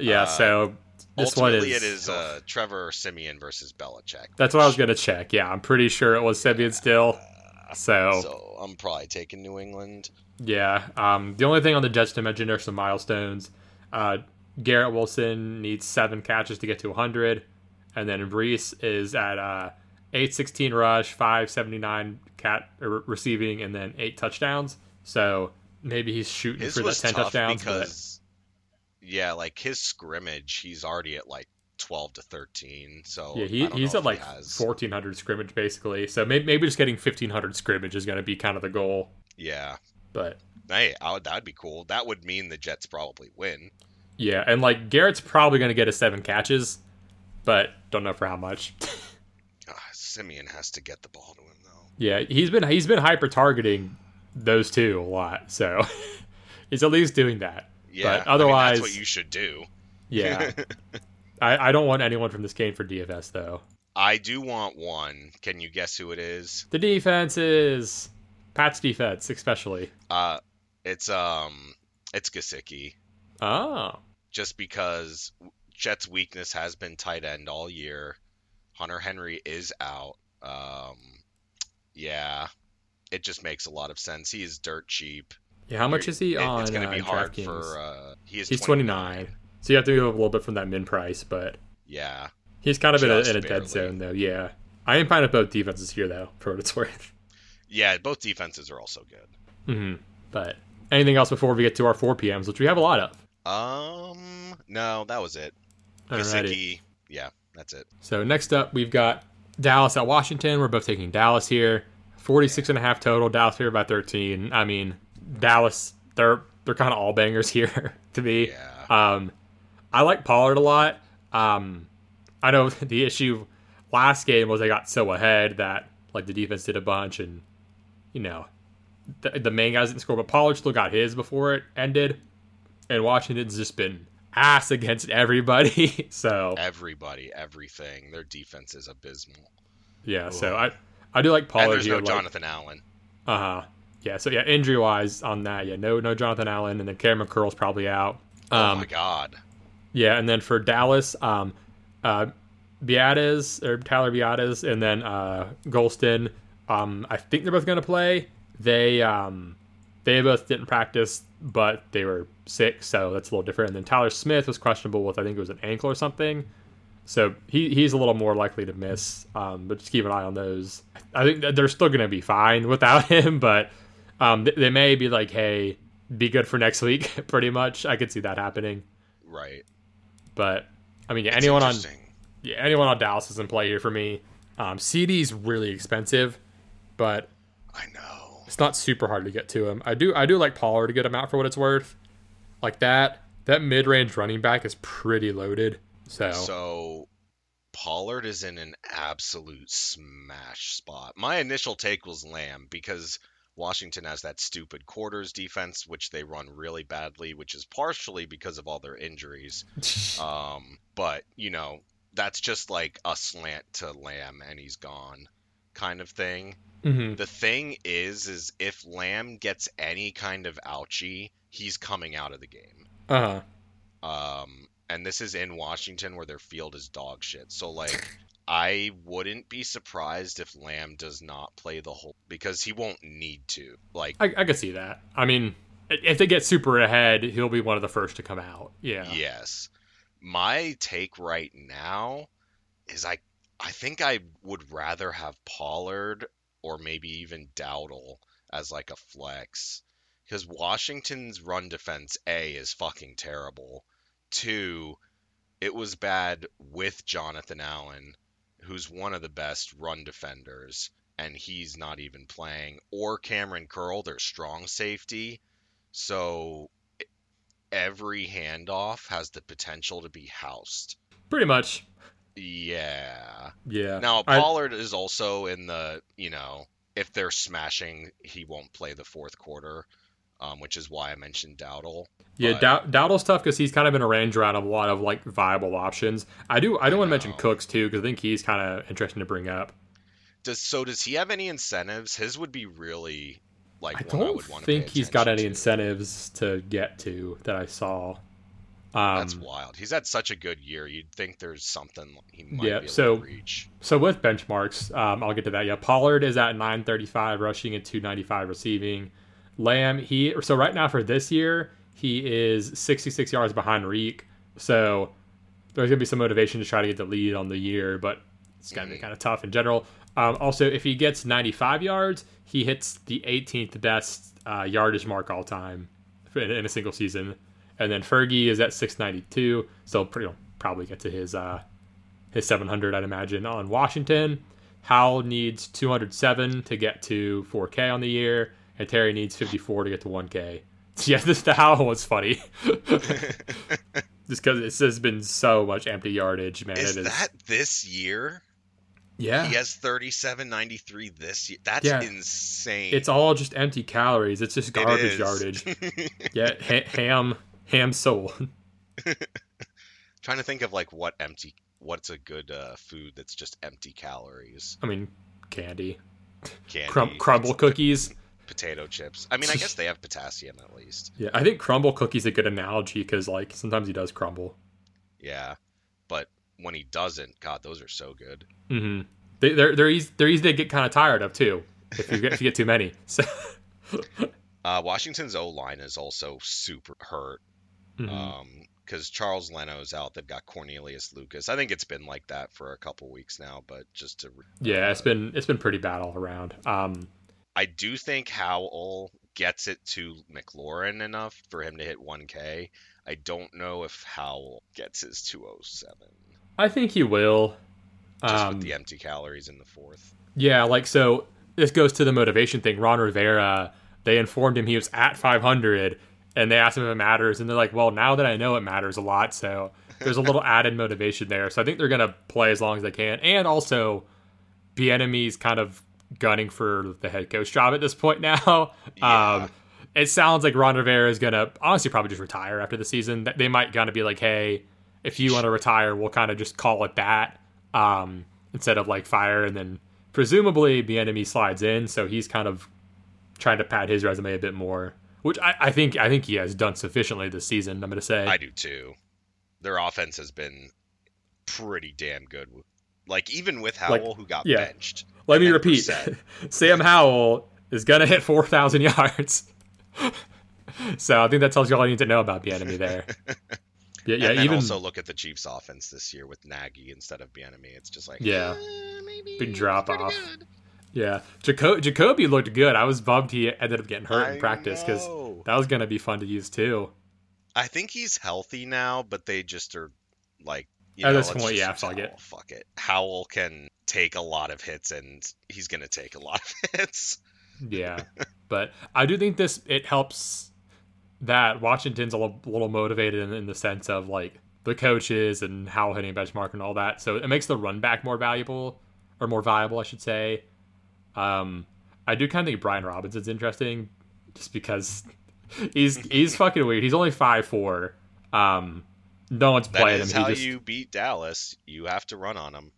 Yeah, Uh, so this one is. it is uh, Trevor Siemian versus Belichick. That's what I was gonna check. Yeah, I'm pretty sure it was Simeon still. So, So I'm probably taking New England. yeah, um, the only thing on the Jets to mention are some milestones. Uh, Garrett Wilson needs seven catches to get to 100, and then Breece is at uh, 816 rush, 579 cat er, receiving, and then eight touchdowns. So maybe he's shooting His for the 10 tough touchdowns. but- yeah, like his scrimmage, he's already at like 12 to 13. So Yeah, I he, he's at he like has- 1400 scrimmage basically. So maybe, maybe just getting 1500 scrimmage is going to be kind of the goal. Yeah, But hey, would, that'd be cool. That would mean the Jets probably win. yeah, and like Garrett's probably going to get his seven catches, but don't know for how much. Siemian has to get the ball to him though. yeah, he's been he's been hyper targeting those two a lot. So he's at least doing that. Yeah, But otherwise- I mean, that's what you should do. Yeah. I, I don't want anyone from this game for DFS though. I do want one. Can you guess who it is? The defense is Pat's defense, especially. Uh, it's um, it's Gesicki. Oh, just because Jets' weakness has been tight end all year. Hunter Henry is out. Um, yeah, it just makes a lot of sense. He is dirt cheap. yeah. How much is he It- on? It's going to uh, be hard DraftKings? for. Uh, he is He's 29. So you have to go a little bit from that min price, but Yeah, he's kind of in a, in a dead zone, though. Yeah. I am fine with both defenses here, though, for what it's worth. yeah. Both defenses are also good. hmm But anything else before we get to our 4 PMs, which we have a lot of? Um, no, that was it. Alrighty. Yeah, that's it. So next up, we've got Dallas at Washington. We're both taking Dallas here. 46 and a half total. Dallas here by 13. I mean, Dallas, they're they're kind of all bangers here to me. Yeah. Um, I like Pollard a lot. Um, I know the issue last game was they got so ahead that like the defense did a bunch, and you know the, the main guys didn't score, but Pollard still got his before it ended, and Washington's just been ass against everybody. so Everybody, everything. Their defense is abysmal. yeah, so I I do like And Pollard there's no like, Jonathan Allen. uh huh. Yeah, so yeah, injury wise on that, yeah, no no Jonathan Allen, and then Kamren Curl's probably out. Oh Um, my God. Yeah, and then for Dallas, um, uh, Biadasz or Tyler Biadasz, and then uh, Golston. Um, I think they're both going to play. They um, they both didn't practice, but they were sick, so that's a little different. And then Tyler Smith was questionable with I think it was an ankle or something, so he he's a little more likely to miss. Um, but just keep an eye on those. I think they're still going to be fine without him, but um, they, they may be like, hey, be good for next week. Pretty much, I could see that happening. Right. But I mean, yeah, It's anyone on yeah, anyone on Dallas is in play here for me. Um, CeeDee's really expensive, but I know. It's not super hard to get to him. I do I do like Pollard to get him out for what it's worth. Like that that mid range running back is pretty loaded. So, So Pollard is in an absolute smash spot. My initial take was Lamb because Washington has that stupid quarters defense, which they run really badly, which is partially because of all their injuries. Um, but you know, that's just like a slant to Lamb and he's gone kind of thing. Mhm. The thing is, is if Lamb gets any kind of ouchie, he's coming out of the game. uh-huh. Um, and this is in Washington where their field is dog shit. So like, I wouldn't be surprised if Lamb does not play the whole because he won't need to. Like, I I could see that. I mean, if they get super ahead, he'll be one of the first to come out. Yeah. yes. My take right now is I I think I would rather have Pollard or maybe even Dowdle as like a flex because Washington's run defense A is fucking terrible. Two, it was bad with Jonathan Allen, who's one of the best run defenders, and he's not even playing. Or Kamren Curl, their strong safety. So every handoff has the potential to be housed. Pretty much. Yeah. Yeah. Now I- Pollard is also in the you know if they're smashing, he won't play the fourth quarter, um, which is why I mentioned Dowdle. Yeah, But- Dowdle's tough because he's kind of in a range around of a lot of like viable options. I do I don't want to mention. Cooks too because I think he's kind of interesting to bring up. Does so? Does he have any incentives? His would be really like I don't would think he's got any to. incentives to get to that I saw. Um, That's wild. He's had such a good year. You'd think there's something he might Yeah, be able so- to reach. So with benchmarks, um, I'll get to that. Yeah, Pollard is at 935 rushing and 295 receiving. Lamb, he so right now for this year, he is 66 yards behind Reek. So there's gonna be some motivation to try to get the lead on the year, but it's gonna be Mhm. kind of tough in general. Um, also, if he gets 95 yards, he hits the 18th best uh, yardage mark all time in, in a single season. And then Fergie is at 692, so pretty probably get to his uh, his 700, I'd imagine, on Washington. Howell needs 207 to get to 4K on the year, and Terry needs 54 to get to 1K. Yeah, this the Howell was funny. Just because it's just been so much empty yardage, man. is it is. that this year? yeah. He has 37.93 this year. That's Yeah. insane. It's all just empty calories. It's just garbage is. yardage. Yeah, ha- ham, ham soul. Trying to think of like what empty, what's a good uh, food that's just empty calories. I mean, candy, Candy, Crum- crumble cookies. potato chips. I mean, I guess they have potassium at least. Yeah, I think crumble cookies a good analogy because like sometimes he does crumble. Yeah, but when he doesn't, God, those are so good. Mm-hmm. They, they're they're easy, they're easy to get kind of tired of too if you get if you get too many. So. Uh, Washington's O line is also super hurt Mhm. because Charles Leno's out. They've got Cornelius Lucas. I think it's been like that for a couple weeks now, but just to yeah, it's been it's been pretty bad all around. Um, I do think Howell gets it to McLaurin enough for him to hit 1K. I don't know if Howell gets his 207 I think he will. just Um, with the empty calories in the fourth. Yeah, like so this goes to the motivation thing. Ron Rivera, they informed him he was at 500 and they asked him if it matters and they're like, "Well, now that I know it matters a lot." So there's a little added motivation there. So I think they're going to play as long as they can. And also the enemy's kind of gunning for the head coach job at this point now. Yeah. Um it sounds like Ron Rivera is going to honestly probably just retire after the season. That They might kind of be like, "Hey, if you want to retire, we'll kind of just call it that." Um instead of like fire and then presumably the enemy slides in so he's kind of trying to pad his resume a bit more which I, I think i think he has done sufficiently this season i'm gonna say I do too. Their offense has been pretty damn good. Like even with Howell, Like, who got yeah. benched. let me repeat sam howell is gonna hit 4000 yards so i think that tells you all you need to know about the enemy there yeah yeah and even also look at the Chiefs' offense this year with Nagy instead of Bieniemy. It's just like Yeah. eh, maybe Big drop off. good. Yeah Jaco- jacoby looked good i was bummed he ended up getting hurt in practice because that was gonna be fun to use too I think he's healthy now, but they just are like. You At know, this point, yeah, fuck it. Howell. Fuck it. Howell can take a lot of hits, and he's gonna take a lot of hits. Yeah, but I do think this it helps that Washington's a little, little motivated in, in the sense of like the coaches and how hitting benchmark and all that. So it makes the run back more valuable or more viable, I should say. Um, I do kind of think Brian Robinson's interesting, just because he's he's fucking weird. He's only five four. Um, no one's That playing is him. how just, you beat Dallas. You have to run on him.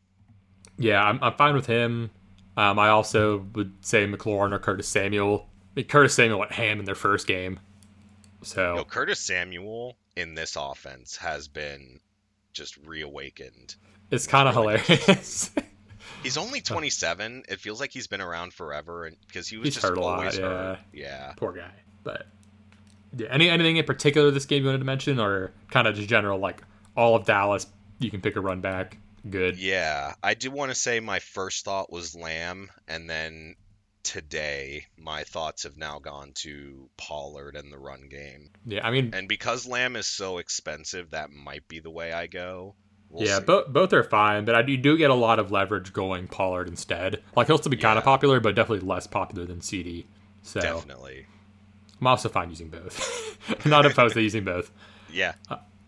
yeah, I'm, I'm fine with him. Um, I also would say McLaurin or Curtis Samuel. I mean, Curtis Samuel went ham in their first game. So Curtis Samuel in this offense has been just reawakened. it's kind of hilarious. He's only 27. It feels like he's been around forever, and because he was He's just hurt a lot, always yeah. Yeah. Poor guy. But yeah, any anything in particular this game you wanted to mention, or kind of just general like all of Dallas? You can pick a run back. Good. Yeah, I do want to say my first thought was Lamb, and then today, my thoughts have now gone to Pollard and the run game. Yeah, I mean, And because Lamb is so expensive, that might be the way I go. We'll yeah, both both are fine, but I do, do get a lot of leverage going Pollard instead. Like he'll still be kind of popular, but definitely less popular than CeeDee. So definitely. I'm also fine using both. Not opposed to using both. Yeah.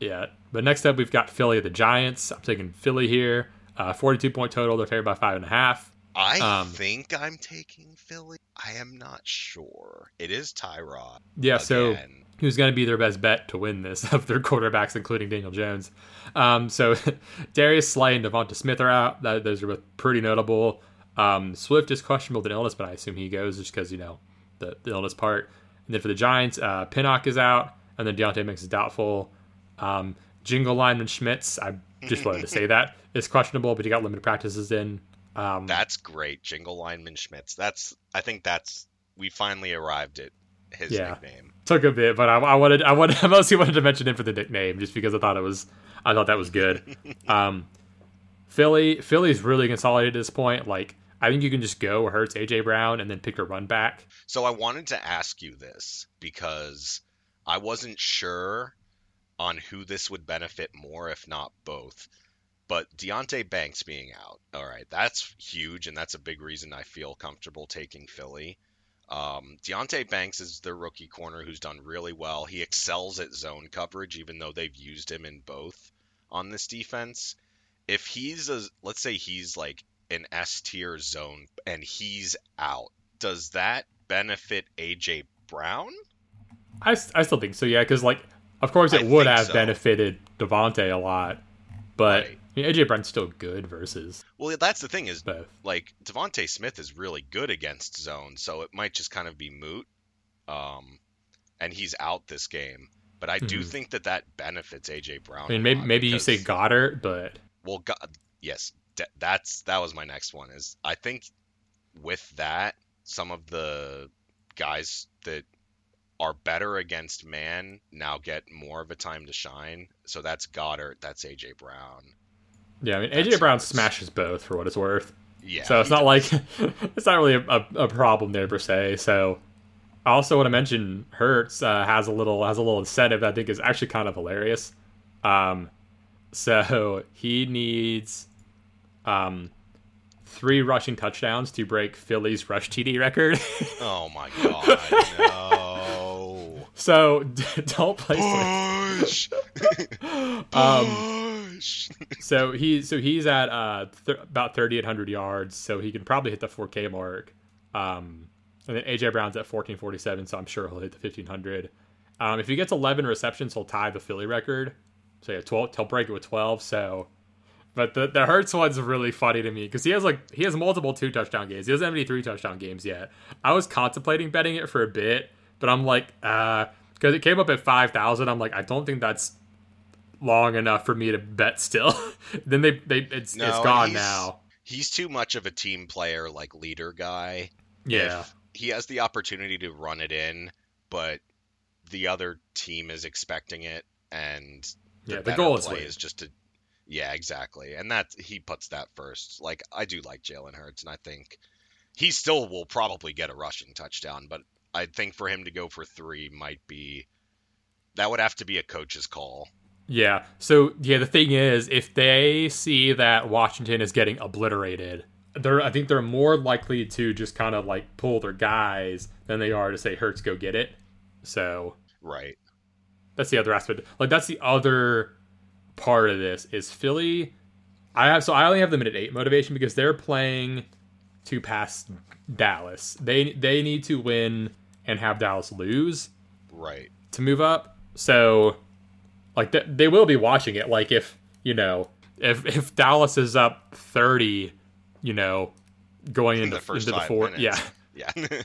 Yeah. But next up, we've got Philly of the Giants. I'm taking Philly here. Uh, 42 point total. They're favored by five and a half. I Um, think I'm taking Philly. I am not sure. It is Tyrod. Yeah. So again. Who's going to be their best bet to win this of their quarterbacks, including Daniel Jones? Um, so Darius Slay and DeVonta Smith are out. That, those are both pretty notable. Um, Swift is questionable with an illness, but I assume he goes just because you know the, the illness part. And then for the Giants, uh, Pinnock is out, and then Deontay Mix is doubtful. Um, Jingle lineman Schmitz, I just wanted to say that is questionable, but he got limited practices in. Um, That's great. Jingle Lineman Schmitz. That's I think that's we finally arrived at his Yeah. nickname. Took a bit, but I, I wanted, I wanted, I mostly wanted to mention him for the nickname, just because I thought it was, I thought that was good. um, Philly, Philly's really consolidated at this point. Like, I think you can just go Hurts, AJ Brown, and then pick a run back. So I wanted to ask you this because I wasn't sure on who this would benefit more, if not both. But Deonte Banks being out, all right, that's huge, and that's a big reason I feel comfortable taking Philly. Um, Deonte Banks is their rookie corner who's done really well. He excels at zone coverage, even though they've used him in both on this defense. If he's a, let's say he's like an S tier zone and he's out, does that benefit AJ Brown? I, I still think so, yeah, because like, of course, it I would have so. benefited DeVonta a lot, but Right. I mean, AJ Brown's still good versus Well, that's the thing is both. like DeVonta Smith is really good against zone, so it might just kind of be moot. Um, and he's out this game, but I do Mhm. think that that benefits AJ Brown. I mean, maybe maybe you say Goddard, but Well, go- yes, d- that's that was my next one. Is I think with that, some of the guys that are better against man now get more of a time to shine. So that's Goddard, that's AJ Brown. Yeah, I mean, AJ Brown smashes both for what it's worth. Yeah. so it's not does. like it's not really a, a, a problem there per se. So I also want to mention Hurts uh, has a little has a little incentive I think is actually kind of hilarious. Um, so he needs um, three rushing touchdowns to break Philly's rush TD record. Oh my god, no. So don't play. Push. Um, Push. So he so he's at uh th- about 3800 yards, so he can probably hit the 4K mark. Um, and then AJ Brown's at 1447, so I'm sure he'll hit the 1500. Um, if he gets 11 receptions, he'll tie the Philly record. So yeah, 12. He'll break it with 12. So, but the the Hurts one's really funny to me because he has like he has multiple two touchdown games. He doesn't have any three touchdown games yet. I was contemplating betting it for a bit, but I'm like, uh, because it came up at 5,000. I'm like, I don't think that's long enough for me to bet still. then they they it's No, it's gone now. He's too much of a team player, like leader guy. Yeah. If he has the opportunity to run it in, but the other team is expecting it, and Yeah, the goal is is just to. Yeah, exactly, and that he puts that first. Like I do like Jalen Hurts, and I think he still will probably get a rushing touchdown, but I think for him to go for three might be that would have to be a coach's call. Yeah. So yeah, the thing is, if they see that Washington is getting obliterated, they're I think they're more likely to just kind of like pull their guys than they are to say Hurts go get it. So Right. that's the other aspect. Like that's the other part of this is Philly. I have so I only have them at eight motivation because they're playing to pass Dallas. They they need to win and have Dallas lose Right. to move up. So, like, th- they will be watching it. Like, if you know, if if Dallas is up thirty, you know, going In into the first into the fourth, yeah. Yeah.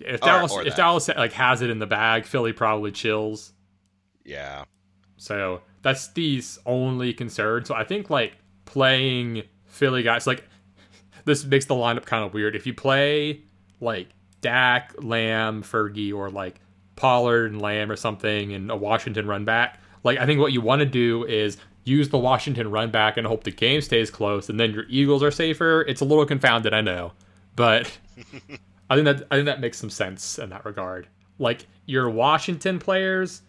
If Dallas or if that. Dallas like has it in the bag, Philly probably chills. yeah. So that's the only concern. So I think like playing Philly guys like this makes the lineup kind of weird. If you play like Dak, Lamb, Fergie, or like Pollard and Lamb or something, and a Washington run back, like I think what you want to do is use the Washington run back and hope the game stays close, and then your Eagles are safer. It's a little confounded, I know, but I think that I think that makes some sense in that regard. Like your Washington players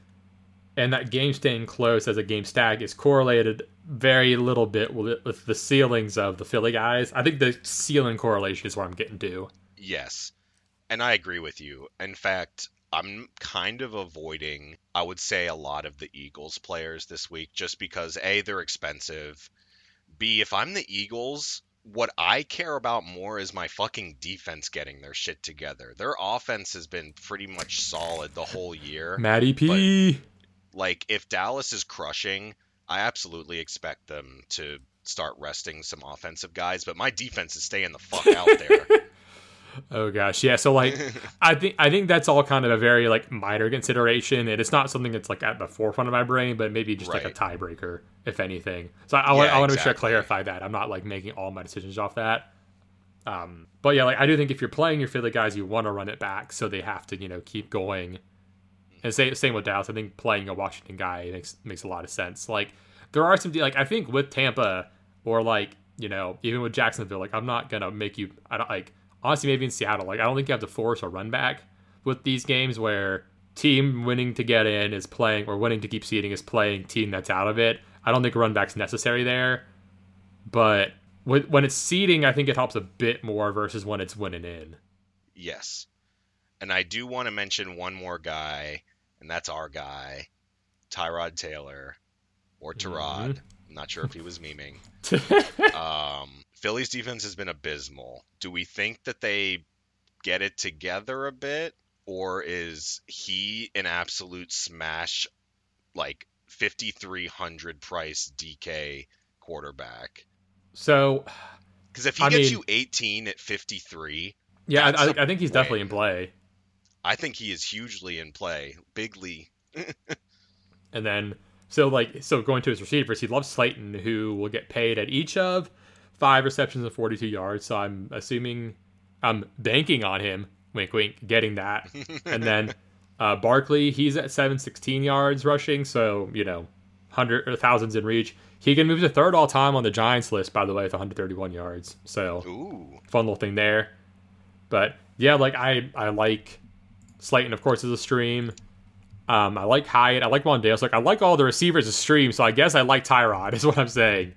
and that game staying close as a game stack is correlated very little bit with, with the ceilings of the Philly guys. I think the ceiling correlation is what I'm getting to. Yes. And I agree with you. In fact, I'm kind of avoiding, I would say, a lot of the Eagles players this week just because A, they're expensive. B, if I'm the Eagles, what I care about more is my fucking defense getting their shit together. Their offense has been pretty much solid the whole year. Matty P. Like, if Dallas is crushing, I absolutely expect them to start resting some offensive guys, but my defense is staying the fuck out there. Oh gosh, yeah. So like, I think I think that's all kind of a very like minor consideration, and it's not something that's like at the forefront of my brain, but maybe just like a tiebreaker, if anything. So I, I, want, I want to make sure I clarify that I'm not like making all my decisions off that. Um, but yeah, like I do think if you're playing your Philly guys, you want to run it back, so they have to you know keep going. And same same with Dallas. I think playing a Washington guy makes makes a lot of sense. Like there are some like I think with Tampa or like you know even with Jacksonville, like I'm not gonna make you I don't like honestly, maybe in Seattle, like I don't think you have to force a run back with these games where team winning to get in is playing or winning to keep seeding is playing team that's out of it. I don't think a run back's necessary there, but when it's seeding, I think it helps a bit more versus when it's winning in. Yes, and I do want to mention one more guy, and that's our guy, Tyrod Taylor, or Tyrod. Mm-hmm. I'm not sure if he was memeing. um, Philly's defense has been abysmal. Do we think that they get it together a bit, or is he an absolute smash, like 5,300 price DK quarterback? So, because if he I gets mean, you 18 at 53, yeah, I, I, think he's definitely in play. I think he is hugely in play, bigly. and then, so like, so going to his receivers, he loves Slayton, who will get paid at each of five receptions and 42 yards. So I'm assuming I'm banking on him, wink, wink, getting that. and then uh, Barkley, he's at 716 yards rushing. So, you know, hundred or thousands in reach. He can move to third all time on the Giants list, by the way, with 131 yards. So, Ooh. fun little thing there. But yeah, like I, I like Slayton, of course, is a stream. Um, I like Hyatt. I like Wan'Dale. So like I like all the receivers as stream. So I guess I like Tyrod, is what I'm saying.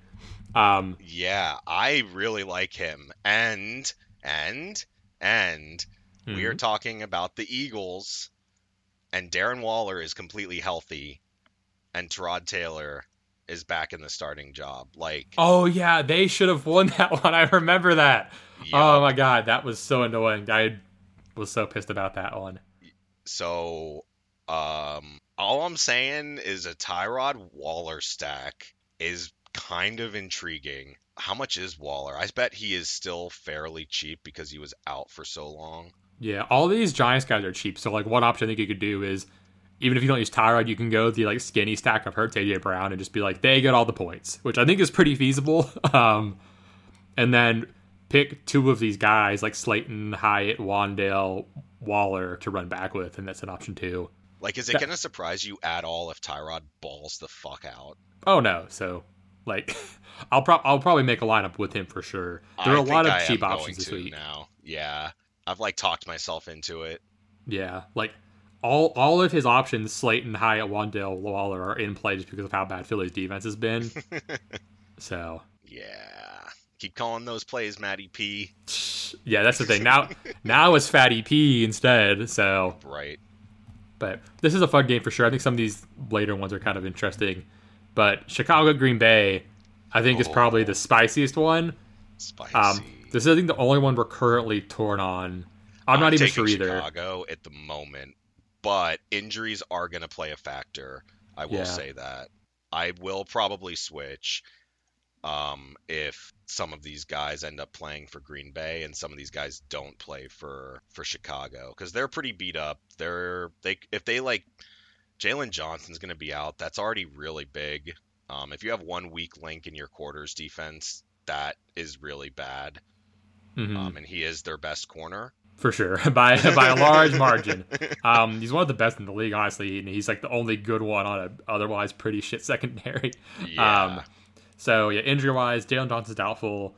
Um, yeah, I really like him. And and and mm-hmm. we are mm-hmm. talking about the Eagles, and Darren Waller is completely healthy, and Tyrod Taylor is back in the starting job. Like, oh yeah, they should have won that one. I remember that. Oh my god, that was so annoying. I was so pissed about that one. So, um, all I'm saying is a Tyrod Waller stack is kind of intriguing. How much is Waller? I bet he is still fairly cheap because he was out for so long. Yeah, all these Giants guys are cheap. So like one option I think you could do is even if you don't use Tyrod, you can go the like skinny stack of Hurts AJ Brown and just be like they get all the points, which I think is pretty feasible. um, and then pick two of these guys like Slayton, Hyatt, Wan'Dale, Waller to run back with, and that's an option too. Like, is it that, gonna surprise you at all if Tyrod balls the fuck out? Oh no! So like, I'll pro- I'll probably make a lineup with him for sure. There are I a lot of I cheap options this week. Now, yeah, I've like talked myself into it. Yeah, like all all of his options, Slayton, Hyatt, Wan'Dale, Waller, are in play just because of how bad Philly's defense has been. so yeah, keep calling those plays, Matty P. Yeah, that's the thing. Now now it's Fatty P instead. So right. But this is a fun game for sure. I think some of these later ones are kind of interesting. But Chicago Green Bay, I think, oh. is probably the spiciest one. Spicy. Um, this is I think the only one we're currently torn on. I'm, I'm not even sure either. Chicago at the moment, but injuries are going to play a factor. I will yeah. say that. I will probably switch um, if some of these guys end up playing for Green Bay and some of these guys don't play for for Chicago because they're pretty beat up. They're they if they like Jaylon Johnson's going to be out. That's already really big. Um, if you have one weak link in your quarters defense, that is really bad. Mm-hmm. Um, and he is their best corner for sure by by a large margin. Um, he's one of the best in the league, honestly, and he's like the only good one on a otherwise pretty shit secondary. Yeah. Um, so yeah, injury wise, Jaylon Johnson's doubtful.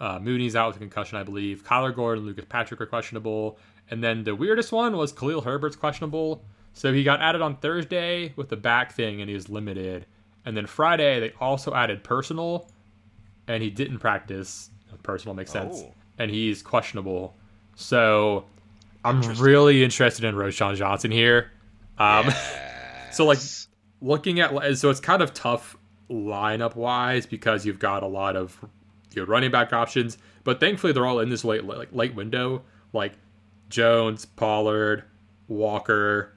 Uh, Mooney's out with a concussion, I believe. Kyler Gordon, Lucas Patrick are questionable. And then the weirdest one was Khalil Herbert's questionable. So he got added on Thursday with the back thing and he was limited. And then Friday, they also added personal and he didn't practice. Personal makes sense. Oh. And he's questionable. So I'm really interested in Roschon Johnson here. Um, so, like, looking at so it's kind of tough lineup wise because you've got a lot of you know, running back options, but thankfully they're all in this late like late window. Like Jones, Pollard, Walker,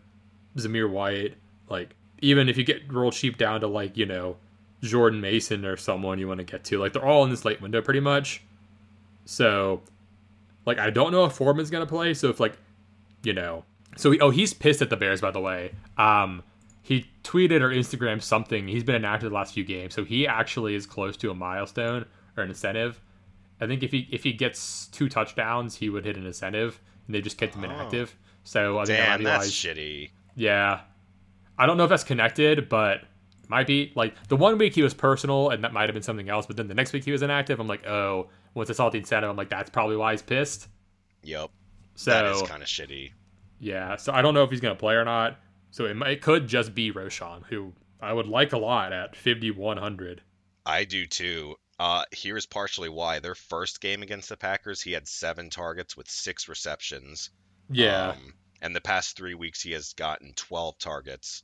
Zamir White. Like even if you get rolled cheap down to like you know Jordan Mason or someone you want to get to, like they're all in this late window pretty much. So, like I don't know if Foreman's gonna play. So if like you know, so he, oh he's pissed at the Bears by the way. Um, he tweeted or Instagram something. He's been inactive the last few games, so he actually is close to a milestone or an incentive. I think if he if he gets two touchdowns, he would hit an incentive, and they just kept him inactive. So I think that might Damn, be that's shitty. Yeah, I don't know if that's connected, but might be. Like the one week he was personal, and that might have been something else. But then the next week he was inactive. I'm like, oh, once I saw the incentive, I'm like, that's probably why he's pissed. Yep. So that is kind of shitty. yeah, so I don't know if he's gonna play or not. So it, it could just be Roschon, who I would like a lot at 5100. I do too. Uh, here's partially why. Their first game against the Packers, he had seven targets with six receptions. Yeah, Um, and the past three weeks, he has gotten 12 targets.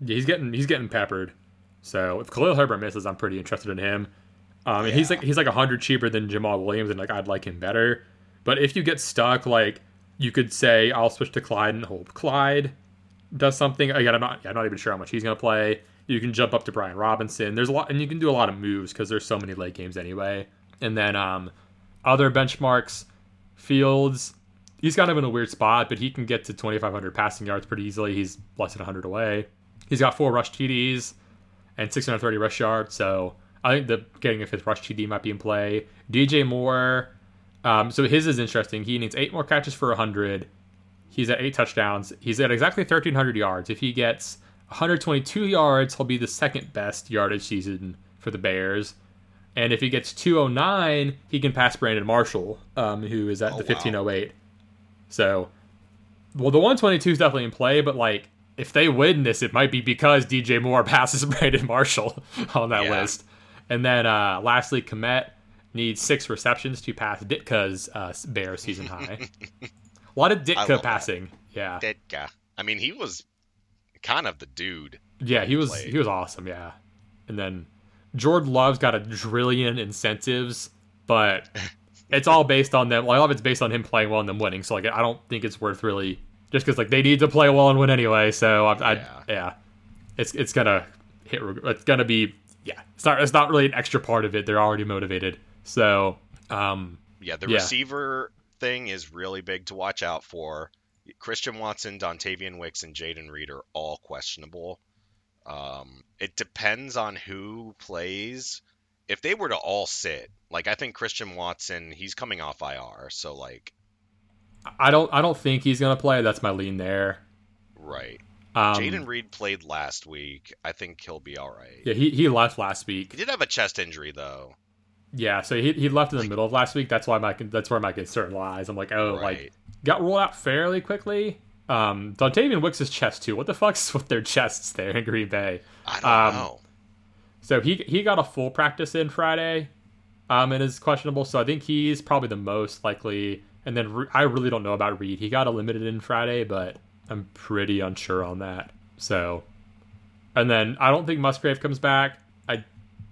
yeah, he's getting he's getting peppered. So if Khalil Herbert misses, I'm pretty interested in him. Um, and he's like he's like a hundred cheaper than Jamaal Williams, and like I'd like him better. But if you get stuck, like you could say I'll switch to Clyde and hope Clyde does something. Again, I'm not I'm not even sure how much he's gonna play. You can jump up to Brian Robinson. There's a lot, and you can do a lot of moves because there's so many late games anyway. And then um, other benchmarks, Fields. He's kind of in a weird spot, but he can get to 2,500 passing yards pretty easily. He's less than 100 away. He's got four rush TDs and 630 rush yards. So I think the getting a fifth rush TD might be in play. DJ Moore. Um, so his is interesting. He needs eight more catches for 100. He's at eight touchdowns. He's at exactly 1,300 yards. If he gets 122 yards, he'll be the second best yardage season for the Bears. And if he gets 209, he can pass Brandon Marshall, um, who is at Oh, the wow. 1508. So, well, the 122 is definitely in play, but like if they win this, it might be because DJ Moore passes Brandon Marshall on that Yeah. list. And then uh, lastly, Kmet needs six receptions to pass Ditka's uh, Bear season high. A lot of Ditka that. passing. Yeah. That guy. I mean, he was kind of the dude. Yeah, he was played. he was awesome, yeah. And then Jordan Love's got a trillion incentives, but it's all based on them. Like, a lot of it's based on him playing well and them winning. So like, I don't think it's worth really just because like they need to play well and win anyway. So I, I Yeah. yeah, it's it's gonna hit. It's gonna be yeah. It's not it's not really an extra part of it. They're already motivated. So um Yeah, the Yeah. receiver thing is really big to watch out for. Christian Watson, Dontayvion Wicks, and Jayden Reed are all questionable. Um, it depends on who plays. If they were to all sit, like I think Christian Watson, he's coming off IR, so like, I don't I don't think he's gonna play. That's my lean there. right. Um, Jayden Reed played last week. I think he'll be all right. yeah, he, he left last week. He did have a chest injury though. Yeah, so he, he left in the middle of last week. That's why my that's where my concern lies. I'm like, oh, like got rolled out fairly quickly. Um, Dontayvion Wicks' chest too. What the fuck's with their chests there in Green Bay? I don't Um, know. So he he got a full practice in Friday, um, and is questionable. So I think he's probably the most likely. And then Re- I really don't know about Reed. He got a limited in Friday, but I'm pretty unsure on that. So, and then I don't think Musgrave comes back. I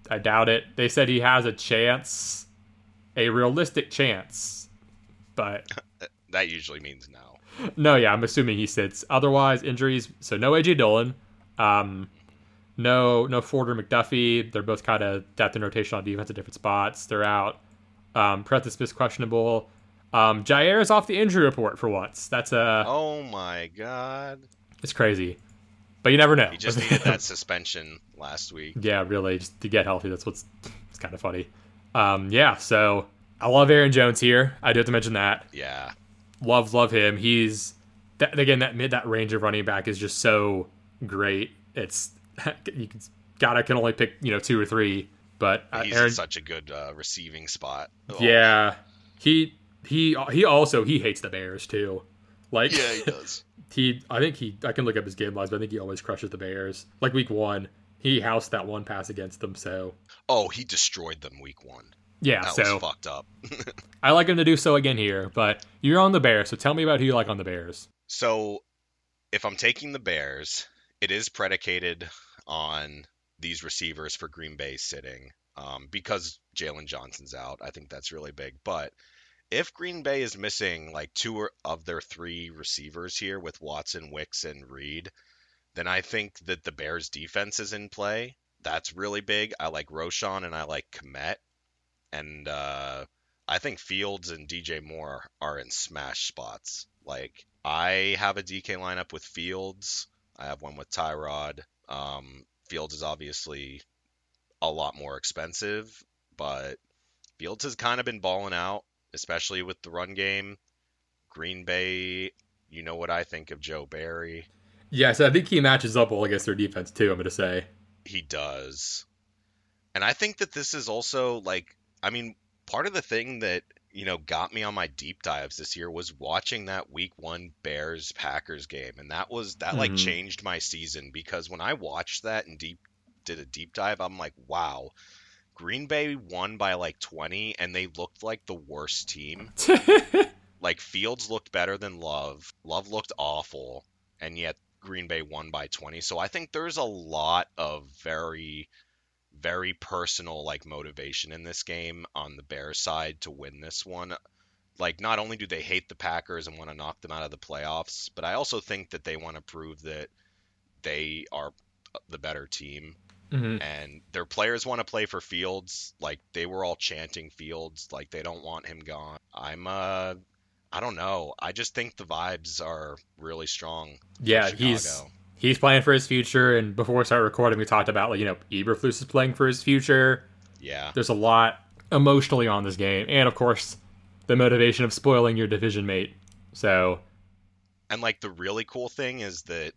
I doubt it. They said he has a chance, a realistic chance, but That usually means no. no, yeah, I'm assuming he sits. Otherwise, injuries. So no AJ Dillon. um, no no Ford or McDuffie. They're both kind of depth and rotation on defense at different spots. They're out. Um, Prentice Smith's questionable. Um, Jaire is off the injury report for once. That's a Oh my god. it's crazy, but you never know. He just needed that suspension last week. yeah, really, just to get healthy. That's what's it's kind of funny. Um, yeah, so I love Aaron Jones here. I do have to mention that. Yeah. love love him. He's that, again that mid that range of running back is just so great. It's you can, God, I can only pick you know two or three But uh, He's Aaron, such a good uh, receiving spot. Oh. yeah, he he he also he hates the Bears too. Like Yeah, he does. he I think he I can look up his game logs, but I think he always crushes the Bears. Like week one, he housed that one pass against them. So oh, he destroyed them week one. yeah, That so was fucked up. I like him to do so again here. But you're on the Bears, so tell me about who you like on the Bears. So, if I'm taking the Bears, it is predicated on these receivers for Green Bay sitting um, because Jaylon Johnson's out. I think that's really big. But if Green Bay is missing like two of their three receivers here with Watson, Wicks, and Reed, then I think that the Bears defense is in play. That's really big. I like Roschon and I like Kmet. And uh, I think Fields and DJ Moore are in smash spots. Like I have a DK lineup with Fields. I have one with Tyrod. Um, Fields is obviously a lot more expensive, but Fields has kind of been balling out, especially with the run game. Green Bay, you know what I think of Joe Barry. Yeah, so I think he matches up well against their defense too. I'm gonna say. He does. And I think that this is also like I mean, part of the thing that, you know, got me on my deep dives this year was watching that week 1 Bears Packers game and that was that like Mhm. changed my season because when I watched that and deep did a deep dive, I'm like, wow. Green Bay won by like 20 and they looked like the worst team. Like Fields looked better than Love. Love looked awful, and yet Green Bay won by 20. So I think there's a lot of very very personal like motivation in this game on the Bears side to win this one. Like not only do they hate the Packers and want to knock them out of the playoffs, but I also think that they want to prove that they are the better team Mhm. and their players want to play for Fields. Like they were all chanting Fields, like they don't want him gone. I'm uh I don't know. I just think the vibes are really strong. Yeah, he's. He's playing for his future. And before we start recording, we talked about like you know Eberflus is playing for his future. Yeah. There's a lot emotionally on this game, and of course, the motivation of spoiling your division mate. So And like the really cool thing is that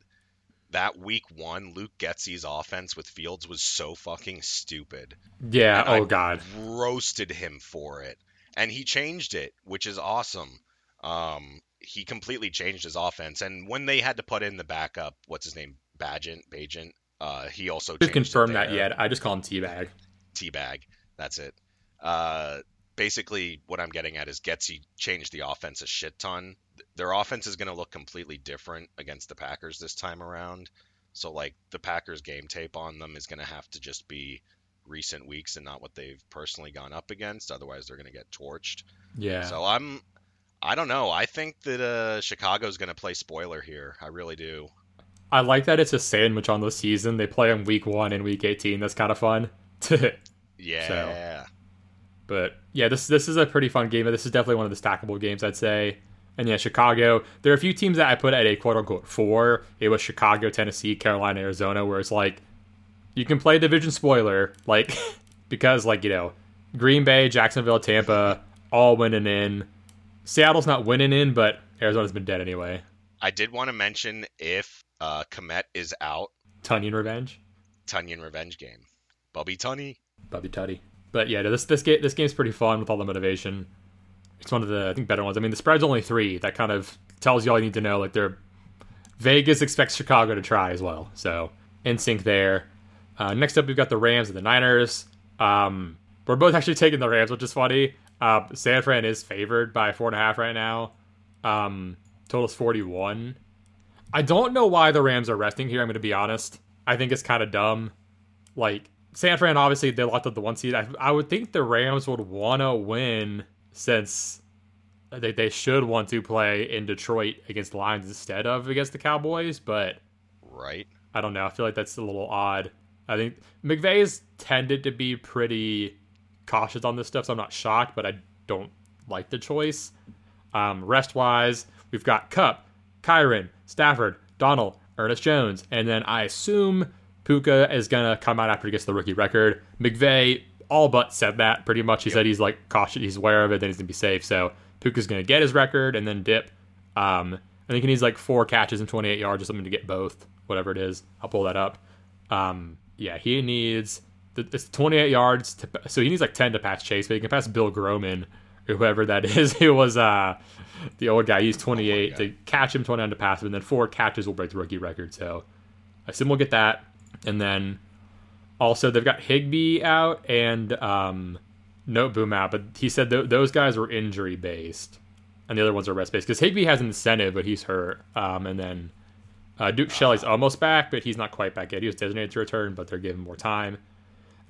that week one, Luke Getsy's offense with Fields was so fucking stupid. yeah, And oh I god, Roasted him for it. And he changed it, which is awesome. Um, he completely changed his offense. And when they had to put in the backup, what's his name? Bagent, Bagent, uh, he also just changed it confirm that yet. I just call him Teabag. teabag. That's it. Uh, basically, what I'm getting at is Getsy changed the offense a shit ton. Their offense is going to look completely different against the Packers this time around. So, like, the Packers game tape on them is going to have to just be recent weeks and not what they've personally gone up against. Otherwise, they're going to get torched. Yeah, So, I'm. I don't know. I think that uh, Chicago's going to play spoiler here. I really do. I like that it's a sandwich on the season. They play on week one and week 18. That's kind of fun. Yeah. But yeah, this this is a pretty fun game. This is definitely one of the stackable games, I'd say. And yeah, Chicago. There are a few teams that I put at a quote unquote four. It was Chicago, Tennessee, Carolina, Arizona, where it's like you can play division spoiler, like because like you know Green Bay, Jacksonville, Tampa, all winning in. Seattle's not winning in, but Arizona's been dead anyway. I did want to mention if uh, Kmet is out, Tonyan revenge, Tonyan revenge game. Bubby Tunny. Bubby Tutty. But yeah, this this game this game's pretty fun with all the motivation. It's one of the I think better ones. I mean, the spread's only three. That kind of tells you all you need to know. Like they're Vegas expects Chicago to try as well. So in sync there. Uh, next up, we've got the Rams and the Niners. Um, we're both actually taking the Rams, which is funny. Uh, San Fran is favored by four and a half right now. Um, total's forty one. I don't know why the Rams are resting here. I'm going to be honest. I think it's kind of dumb. Like San Fran, obviously they locked up the one seed. I, I would think the Rams would want to win since they they should want to play in Detroit against the Lions instead of against the Cowboys. But Right. I don't know. I feel like that's a little odd. I think McVay's tended to be pretty cautious on this stuff, so I'm not shocked, but I don't like the choice. Um, rest wise, we've got Kupp, Kyren, Stafford, Donald, Ernest Jones, and then I assume Puka is gonna come out after he gets the rookie record. McVay all but said that pretty much. He said he's like cautious, he's aware of it, then he's gonna be safe. So Puka's gonna get his record and then dip. Um, I think he needs like four catches and 28 yards or something to get both, whatever it is. I'll pull that up. Um, yeah, he needs it's 28 yards. To, so he needs like 10 to pass Chase, but he can pass Bill Groman or whoever that is. Who was uh, the old guy. He's 28 to catch him, 29 to pass him, and then four catches will break the rookie record. So I assume we'll get that. And then also they've got Higbee out and um, Noteboom out, but he said th- those guys were injury based, and the other ones are rest based because Higbee has an incentive, but he's hurt. Um, and then uh, Duke Shelley's almost back, but he's not quite back yet. He was designated to return, but they're giving more time.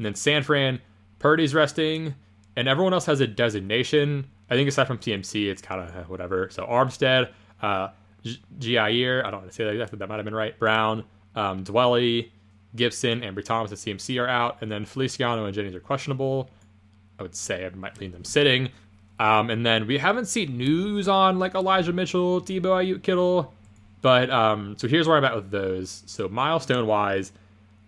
And then San Fran, Purdy's resting, and everyone else has a designation. I think aside from CMC, it's kind of whatever. So Armstead, uh, I don't want to say that exactly, that might have been right. Brown, um, Dwelley, Gibson, Ambry Thomas, and CMC are out, and then Feliciano and Jennings are questionable. I would say I might lean them sitting. Um, and then we haven't seen news on like Elijah Mitchell, Deebo Aiyuk, Kittle. But um, so here's where I'm at with those. So milestone wise,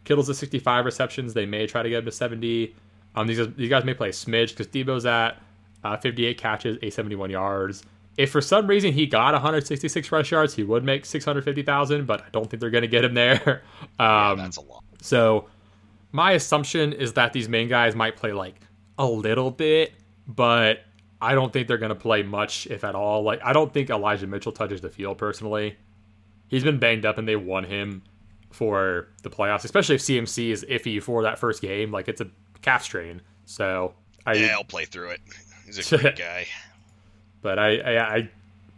Kittle's at 65 receptions. They may try to get him to 70. Um, these these guys may play a smidge because Deebo's at uh, 58 catches, 871 yards. If for some reason he got 166 rush yards, he would make 650,000. But I don't think they're going to get him there. um, yeah, that's a lot. So my assumption is that these main guys might play like a little bit, but I don't think they're going to play much, if at all. Like I don't think Elijah Mitchell touches the field personally he's been banged up and they won him for the playoffs, especially if CMC is iffy for that first game. Like it's a calf strain. So I yeah, I'll play through it. He's a great guy. But I, I, I,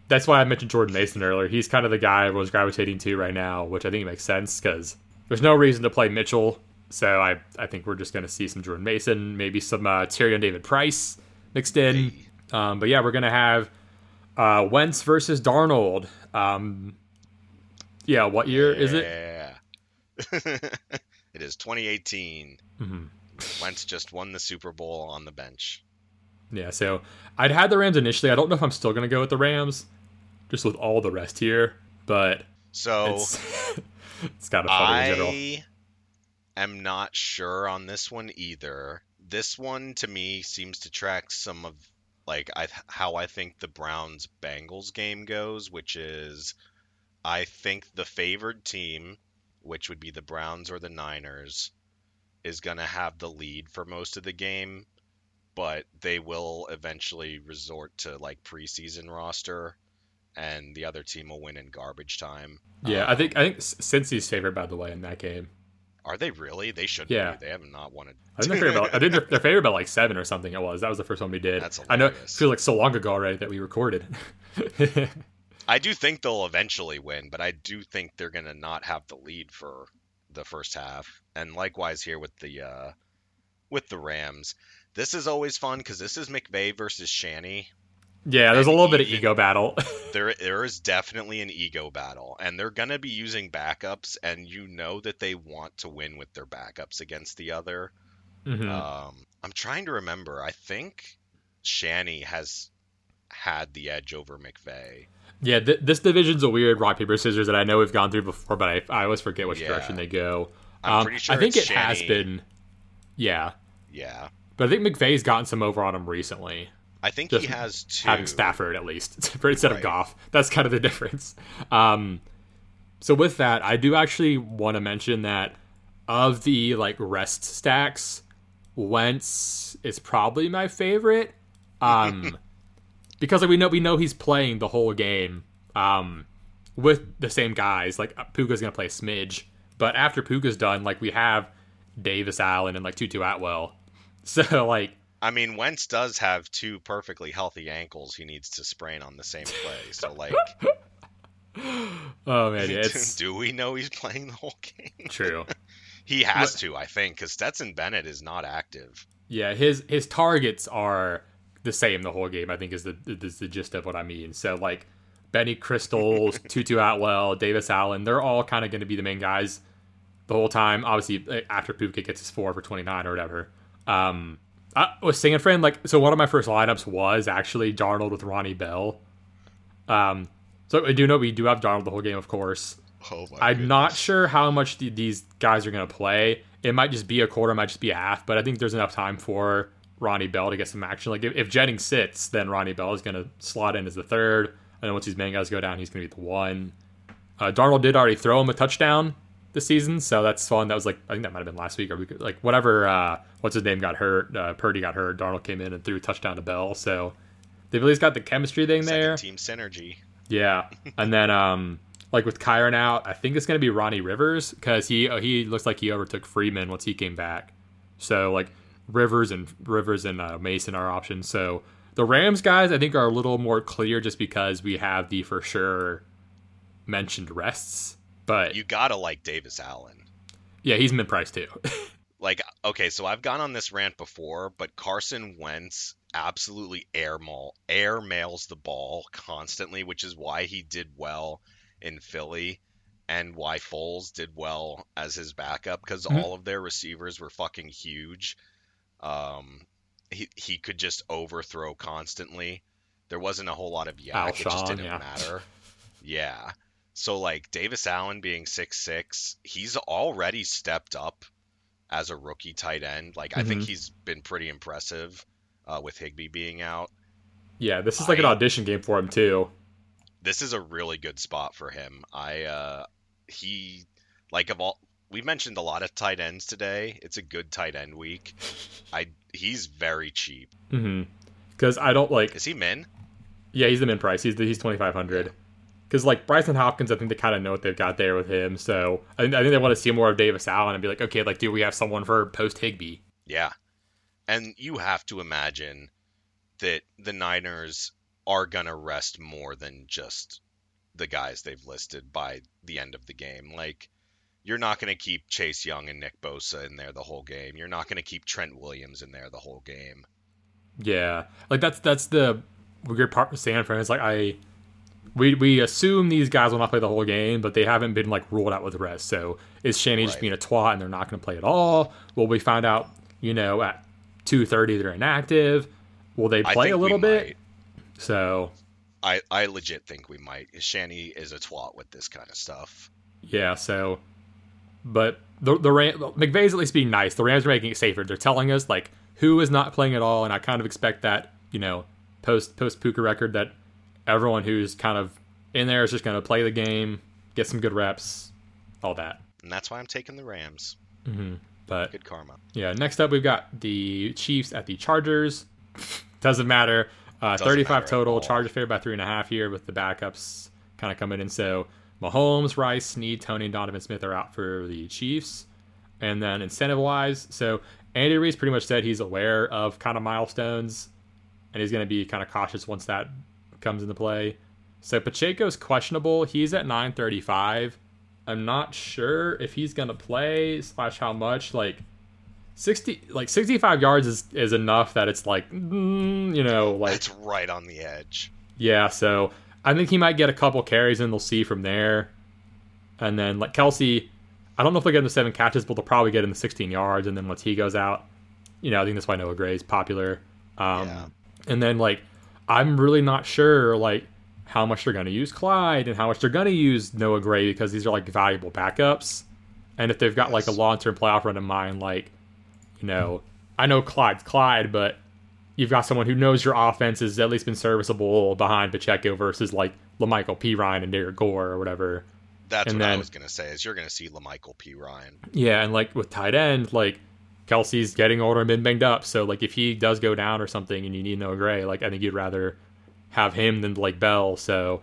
that's why I mentioned Jordan Mason earlier. He's kind of the guy I was gravitating to right now, which I think makes sense because there's no reason to play Mitchell. So I, I think we're just going to see some Jordan Mason, maybe some uh, Tyrion Davis-Price mixed in. Um, but yeah, we're going to have uh, Wentz versus Darnold. Um, yeah, what year yeah. is it? It is 2018. Mm-hmm. Wentz just won the Super Bowl on the bench. Yeah, so I'd had the Rams initially. I don't know if I'm still going to go with the Rams, just with all the rest here, but so it's, it's kind of funny I general. am not sure on this one either. This one to me seems to track some of like I how I think the Browns Bengals game goes, which is I think the favored team, which would be the Browns or the Niners, is going to have the lead for most of the game, but they will eventually resort to like preseason roster and the other team will win in garbage time. Yeah, um, I think I think Cincy's favored by the way in that game. Are they really? They should. Yeah, be. they have not won it. I think they're favored. By, I think they're, they're favored by like seven or something. It was that was the first one we did. That's I know. It feels like so long ago already that we recorded. I do think they'll eventually win, but I do think they're going to not have the lead for the first half. And likewise here with the uh, with the Rams. This is always fun because this is McVay versus Shanny. Yeah, there's and a little he, bit of ego battle. there, there is definitely an ego battle, and they're gonna be using backups, and you know that they want to win with their backups against the other. Mm-hmm. Um, I'm trying to remember. I think Shanny has had the edge over McVay. Yeah, th- this division's a weird rock paper scissors that I know we've gone through before, but I, I always forget which yeah. direction they go. I'm um, pretty sure I think it Shanny. has been. Yeah. Yeah. But I think McVay's gotten some over on him recently. I think Just he has too. Having Stafford at least instead right. of Goff. That's kind of the difference. Um, so with that, I do actually want to mention that of the like rest stacks, Wentz is probably my favorite. Um, because like, we know we know he's playing the whole game um, with the same guys. Like Puka's gonna play a smidge, but after Puka's done, like we have Davis Allen and like Tutu Atwell. So like, I mean, Wentz does have two perfectly healthy ankles. He needs to sprain on the same play. So like. oh man, yeah, do we know he's playing the whole game? True. he has but... to, I think, because Stetson Bennett is not active. Yeah, his his targets are the same the whole game. I think is the is the gist of what I mean. So like Benny Crystals, Tutu Atwell, Davis Allen, they're all kind of going to be the main guys the whole time. Obviously, after Puka gets his four for twenty nine or whatever. Um, I was saying, friend, like so. One of my first lineups was actually Darnold with Ronnie Bell. Um, so I do know we do have Darnold the whole game, of course. Oh I'm goodness. not sure how much the, these guys are going to play. It might just be a quarter, might just be a half, but I think there's enough time for Ronnie Bell to get some action. Like if, if Jennings sits, then Ronnie Bell is going to slot in as the third, and then once these main guys go down, he's going to be the one. Uh, Darnold did already throw him a touchdown this season, so that's fun. That was like I think that might have been last week or we could, like whatever. Uh, what's his name got hurt? Uh, Purdy got hurt. Darnold came in and threw a touchdown to Bell. So they've at least got the chemistry thing Second there. team synergy. Yeah, and then um, like with Kyren out, I think it's gonna be Ronnie Rivers because he uh, he looks like he overtook Freeman once he came back. So like Rivers and Rivers and uh, Mason are options. So the Rams guys I think are a little more clear just because we have the for sure mentioned rests. But You gotta like Davis Allen. yeah, he's mid price too. Like, okay, so I've gone on this rant before, but Carson Wentz absolutely air mail air mails the ball constantly, which is why he did well in Philly and why Foles did well as his backup because Mhm. all of their receivers were fucking huge. Um, he he could just overthrow constantly. There wasn't a whole lot of yak. it just didn't yeah. matter. Yeah. So like Davis Allen being six six, he's already stepped up as a rookie tight end. Like I think Mhm. he's been pretty impressive uh, with Higbee being out. yeah, this is like an audition game for him too. This is a really good spot for him. I uh he like of all we mentioned a lot of tight ends today. It's a good tight end week. I he's very cheap. Mm-hmm. Because I don't like Is he min? Yeah, he's the min price. He's the, he's twenty five hundred. Because like Brycen Hopkins, I think they kind of know what they've got there with him. So I, think- I think they want to see more of Davis Allen and be like, okay, like do we have someone for post Higbee? Yeah. And you have to imagine that the Niners are going to rest more than just the guys they've listed by the end of the game. Like, you're not going to keep Chase Young and Nick Bosa in there the whole game. You're not going to keep Trent Williams in there the whole game. Yeah, like that's that's the weird part with Sanford. It's like I we we assume these guys will not play the whole game, but they haven't been like ruled out with rest. So is Shanny just being a twat and they're not going to play at all? Will we find out? You know, at two thirty they're inactive. Will they play a little bit? might. So I, I legit think we might. Shanny is a twat with this kind of stuff. Yeah, so, but the the Ram, McVay's at least being nice. The Rams are making it safer. They're telling us like who is not playing at all, and I kind of expect that you know post post Puka record that everyone who's kind of in there is just going to play the game, get some good reps, all that. And that's why I'm taking the Rams. But Good karma. yeah, next up we've got the Chiefs at the Chargers. Doesn't matter. Uh, Doesn't 35 matter total. Chargers favored by three and a half here with the backups kind of coming in. So Mahomes, Rice, Sneed, Toney, and Donovan Smith are out for the Chiefs. And then incentive wise, so Andy Reid's pretty much said he's aware of kind of milestones and he's going to be kind of cautious once that comes into play. So Pacheco's questionable. He's at 935. I'm not sure if he's going to play slash how much. Like 60 like 65 yards is is enough that it's like mm, you know like It's right on the edge. yeah so i think he might get a couple carries and they'll see from there. And then like Kelce i don't know if they'll get him to seven catches but they'll probably get him the 16 yards and then once he goes out you know i think that's why noah gray's popular. Um Yeah. and then like i'm really not sure like how much they're going to use clyde and how much they're going to use noah gray because these are like valuable backups. And if they've got like a long-term playoff run in mind like you know, I know Clyde's Clyde, but you've got someone who knows your offense has at least been serviceable behind Pacheco versus like La'Mical Perine and Derek Gore or whatever. That's And what I was gonna say. Is you're gonna see La'Mical Perine. Yeah, and like with tight end, like Kelce's getting older and been banged up. So like if he does go down or something and you need Noah Gray, like I think you'd rather have him than like Bell. So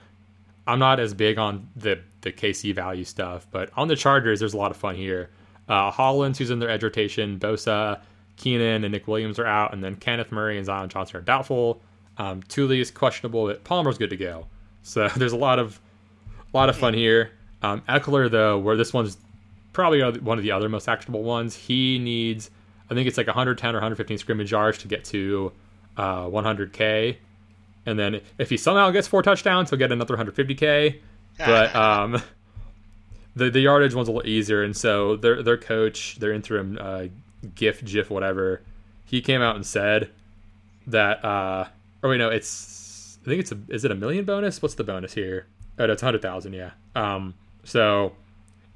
I'm not as big on the the KC value stuff, but on the Chargers, there's a lot of fun here. Uh, Hollins, who's in their edge rotation, Bosa, Keenan, and Nick Williams are out, and then Kenneth Murray and Zion Johnson are doubtful. Um, Thule is questionable, but Palmer's good to go. So there's a lot of a lot of fun here. Um, Ekeler, though, where this one's probably one of the other most actionable ones, he needs, I think it's like 110 or 115 scrimmage yards to get to uh, 100K. And then if he somehow gets four touchdowns, he'll get another 150K. But um, the the yardage one's a little easier, and so their their coach, their interim uh, Giff, Giff, whatever, he came out and said that. Uh, or wait, no, it's I think it's a is it a million bonus? What's the bonus here? Oh, no, it's hundred thousand. Yeah. Um. So,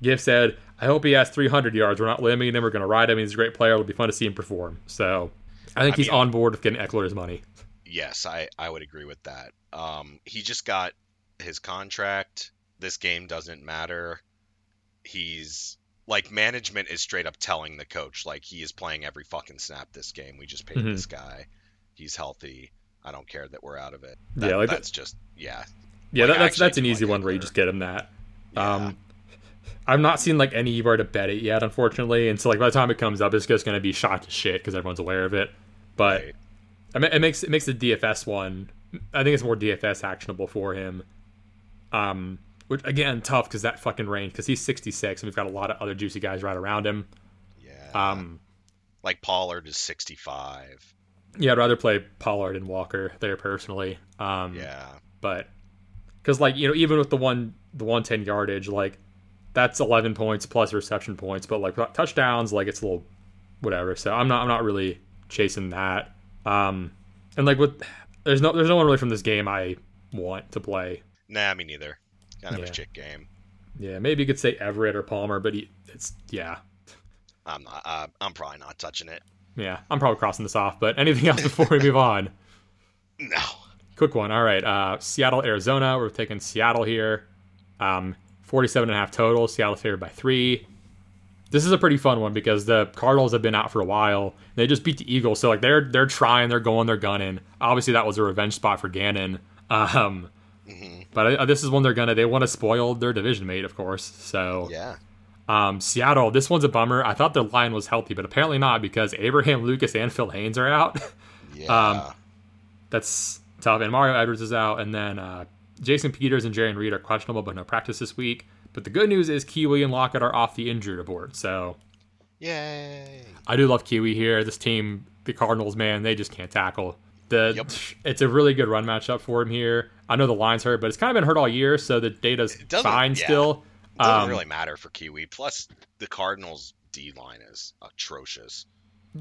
Giff said, I hope he has three hundred yards. We're not limiting him. We're going to ride him. He's a great player. It'll be fun to see him perform. So, I think I he's mean- on board with getting Ekeler his money. yes, I I would agree with that. Um, he just got his contract. This game doesn't matter. He's like management is straight up telling the coach like he is playing every fucking snap this game. We just paid Mhm. this guy. He's healthy. I don't care that we're out of it. Yeah, like that's just yeah. Yeah, Like, that, that's that's an easy one where you just get him that. Yeah. Um, I've not seen like anywhere to bet it yet, unfortunately. And so like by the time it comes up, it's just going to be shot to shit because everyone's aware of it. But Right. I mean, it makes it makes the DFS one. I think it's more DFS actionable for him. Um, which again tough because that fucking range because he's 66 and we've got a lot of other juicy guys right around him. yeah. Um, like Pollard is 65. yeah, I'd rather play Pollard and Walker there personally. Um, Yeah. but because like you know even with the one the 110 yardage like that's 11 points plus reception points but like touchdowns like it's a little whatever so i'm not i'm not really chasing that um and like with there's no there's no one really from this game i want to play Nah, me neither. Kind of Yeah. a chick game. yeah maybe you could say everett or palmer but he, it's yeah I'm not. Uh, I'm probably not touching it. yeah i'm probably crossing this off but anything else before we move on No. Quick one. All right. Uh, Seattle, Arizona. We're taking Seattle here. Um, 47 and a half total. Seattle favored by three. This is a pretty fun one because the Cardinals have been out for a while. They just beat the Eagles, so like they're they're trying, they're going, they're gunning. Obviously, that was a revenge spot for Gannon. Um, hmm but uh, this is one they're gonna. They want to spoil their division mate, of course. So Yeah. um, Seattle. This one's a bummer. I thought their line was healthy, but apparently not because Abraham Lucas and Phil Haynes are out. Yeah. that's tough. And Mario Edwards is out, and then uh, Jason Peters and Jarran Reed are questionable, but no practice this week. But the good news is Kiwi and Lockett are off the injury report. So Yay. I do love Kiwi here. This team, the Cardinals, man, they just can't tackle. The Yep. it's a really good run matchup for him here. I know the line's hurt, but it's kind of been hurt all year, so the data's fine yeah. still. It doesn't Um, really matter for Kiwi. Plus, the Cardinals' D line is atrocious.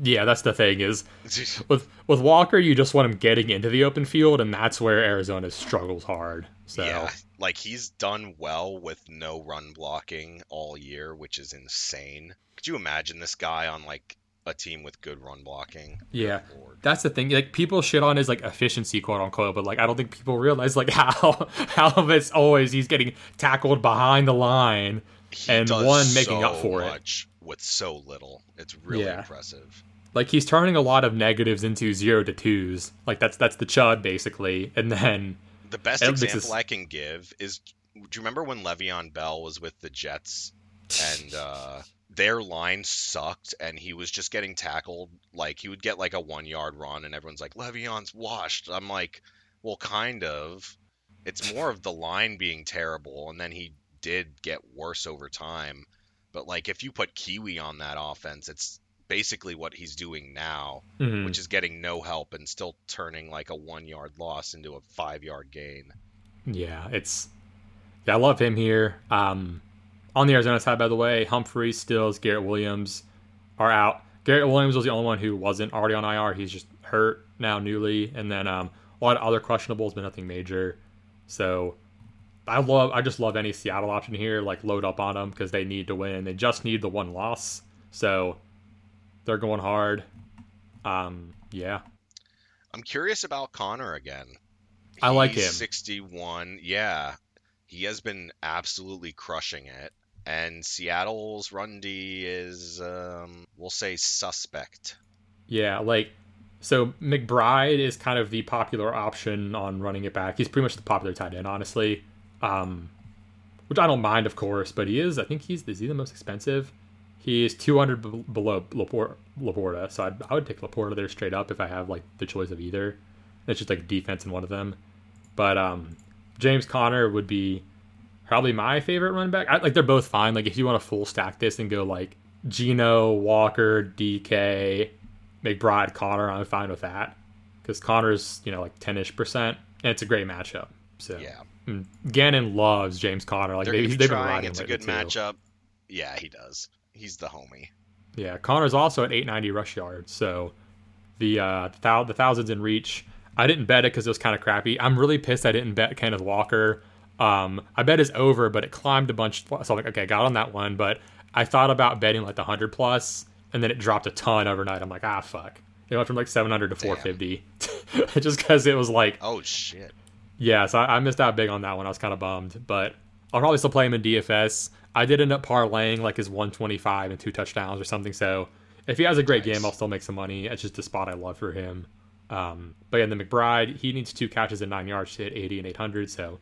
Yeah, that's the thing is with with Walker, you just want him getting into the open field, and that's where Arizona struggles hard. So Yeah, like he's done well with no run blocking all year, which is insane. Could you imagine this guy on like a team with good run blocking? Yeah. That's the thing. Like people shit on his like efficiency, quote unquote, but like I don't think people realize like how how it's always he's getting tackled behind the line. He And one making up so for it. with so little. It's really Yeah. impressive. Like he's turning a lot of negatives into zero to twos. Like that's that's the chud basically. And then The best example I can give is do you remember when Le'Veon Bell was with the Jets and uh, their line sucked and he was just getting tackled like he would get like a one yard run and everyone's like Le'Veon's washed. I'm like, well, kind of. It's more of the line being terrible and then he did get worse over time. But like if you put Kiwi on that offense, it's basically what he's doing now, mhm. which is getting no help and still turning like a one yard loss into a five yard gain. yeah, it's I love him here. Um on the Arizona side, by the way, Humphrey, Stills, Garrett Williams are out. Garrett Williams was the only one who wasn't already on IR. He's just hurt now newly, and then um, a lot of other questionables, but nothing major. So I love, I just love any Seattle option here. Like load up on them because they need to win. They just need the one loss, so they're going hard. Um, yeah, I'm curious about Conner again. I like He's him. 61. Yeah. He has been absolutely crushing it. And Seattle's run D is, um, we'll say, suspect. yeah. Like so, McBride is kind of the popular option on running it back. He's pretty much the popular tight end, honestly. Um, which I don't mind, of course, but he is. I think he's is he the most expensive? He is 200 b- below Lapor- Laporta, so I'd, I would take Laporta there straight up if I have like the choice of either. It's just like defense in one of them. But um, James Conner would be probably my favorite run back. I, like they're both fine. Like if you want to full stack this and go like Gino, Walker, DK, McBride, Conner, I'm fine with that because Conner's you know like 10ish percent, and it's a great matchup. So Yeah. Mm, Gannon loves James Conner. Like They're they, going to they've be been riding It's a good too. matchup. Yeah, he does. He's the homie. Yeah, Conner's also at 890 rush yards, so the uh, the, thou- the thousands in reach. I didn't bet it because it was kind of crappy. I'm really pissed I didn't bet Kenneth Walker. Um, I bet is over, but it climbed a bunch. So I'm like, okay, got on that one. But I thought about betting like the hundred plus, and then it dropped a ton overnight. I'm like, ah, fuck. It went from like 700 to 450, just because it was like, Oh, shit. yeah. So I, I missed out big on that one. I was kind of bummed, but I'll probably still play him in DFS. I did end up parlaying like his 125 and two touchdowns or something. So if he has a great Nice. game, I'll still make some money. It's just a spot I love for him. Um, but yeah, the McBride, he needs two catches and nine yards to hit 80 and 800. So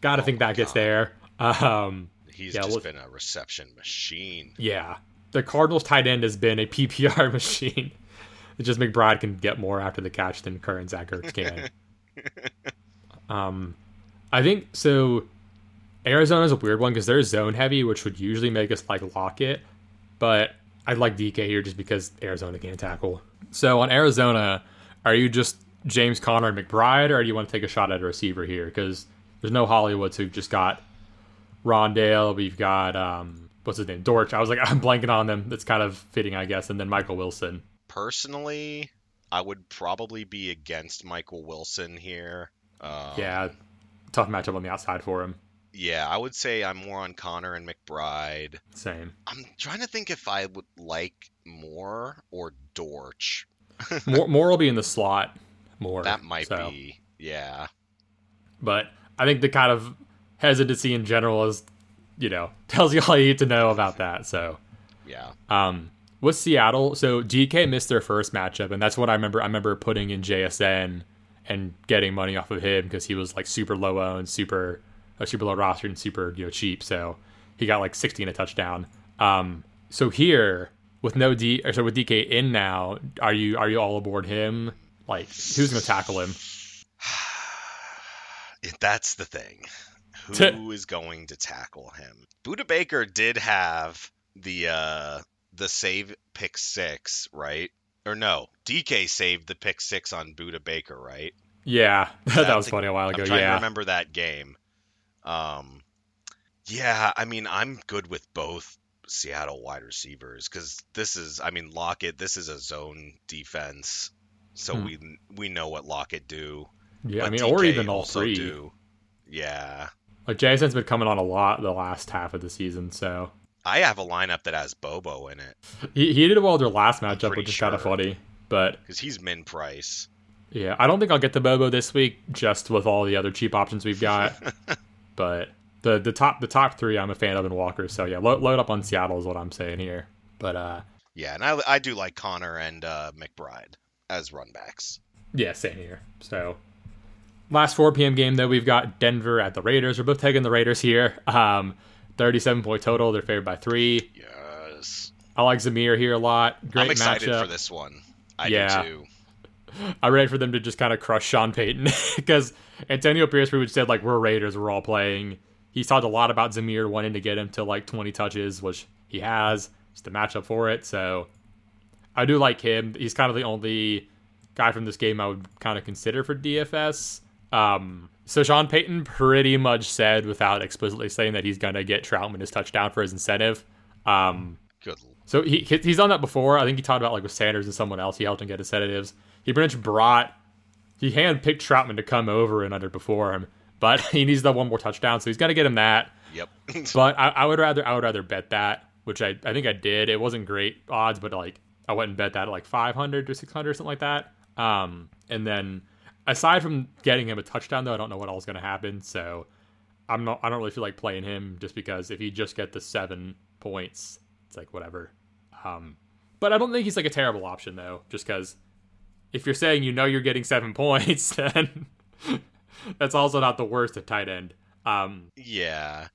gotta Oh think that gets there. Um, He's Yeah, just look- been a reception machine. yeah, the Cardinals tight end has been a PPR machine. It's just McBride can get more after the catch than Kerr and Zach Ertz can. um, I think so. Arizona's a weird one because they're zone heavy, which would usually make us like Lockett. but I'd like DK here just because Arizona can't tackle. So on Arizona, are you just James Conner and McBride, or do you want to take a shot at a receiver here? Because there's no Hollywoods who just got Rondale. We've got um, what's his name, Dortch. I was like, I'm blanking on them. That's kind of fitting, I guess. And then Michael Wilson. Personally, I would probably be against Michael Wilson here. Um, Yeah, tough matchup on the outside for him. Yeah, I would say I'm Moore on Conner and McBride. Same. I'm trying to think if I would like Moore or Dortch. Moore, more will be in the slot. More That might so. be. Yeah. But I think the kind of hesitancy in general is, you know, tells you all you need to know about that. So, Yeah. um, with Seattle, so DK missed their first matchup, and that's what I remember. I remember putting in JSN and getting money off of him because he was like super low owned, super, uh, super low roster, and super you know cheap. So he got like 60 and a touchdown. Um, so here with no D, or so with DK in now, are you are you all aboard him? Like who's gonna tackle him? That's the thing. Who is going to tackle him? Budda Baker did have the uh the save pick six, right? Or no, DK saved the pick six on Budda Baker, right? Yeah, that That's was a- funny a while ago. Yeah, I'm trying to remember that game. Um, yeah, I mean, I'm good with both Seattle wide receivers because this is, I mean, Lockett. This is a zone defense, so Hmm. we we know what Lockett do. Yeah. I mean, or even all three. Do. Yeah, Like Jason's been coming on a lot the last half of the season, so I have a lineup that has Bobo in it he, he did well their last matchup, which is kind of funny. But because he's min price. yeah, I don't think I'll get the Bobo this week, just with all the other cheap options we've got. but the the top the top three, I'm a fan of in Walker. So yeah, load, load up on Seattle is what I'm saying here. But uh, Yeah, and I, I do like Conner and uh, McBride as runbacks. yeah, same here. So last 4 p.m. game though, we've got Denver at the Raiders. We're both taking the Raiders here. Um, 37 point total. They're favored by three. Yes, I like Zamir here a lot. Great I'm excited matchup. for this one. I Yeah. do too. I'm ready for them to just kind of crush Sean Payton because Antonio Pierce, we would said like we're Raiders, we're all playing. He's talked a lot about Zamir wanting to get him to like 20 touches, which he has. It's the matchup for it, so I do like him. He's kind of the only guy from this game I would kind of consider for DFS. Um, so Sean Payton pretty much said, without explicitly saying, that he's gonna get Trautman his touchdown for his incentive. Um, Good. so he he- he's done that before. I think he talked about like with Sanders and someone else. He helped him get his sedatives. He pretty much brought he handpicked Trautman to come over and underperform, him, but he needs the one more touchdown, so he's gonna get him that. Yep. But I, I would rather I would rather bet that, which I, I think I did. It wasn't great odds, but like I went and bet that at like five hundred or six hundred or something like that. Um, and then aside from getting him a touchdown though, I don't know what else is gonna happen. So I'm not I don't really feel like playing him just because if he just get the seven points, it's like whatever. Um, but I don't think he's like a terrible option though, just because if you're saying you know you're getting seven points, then that's also not the worst at tight end. Um, Yeah.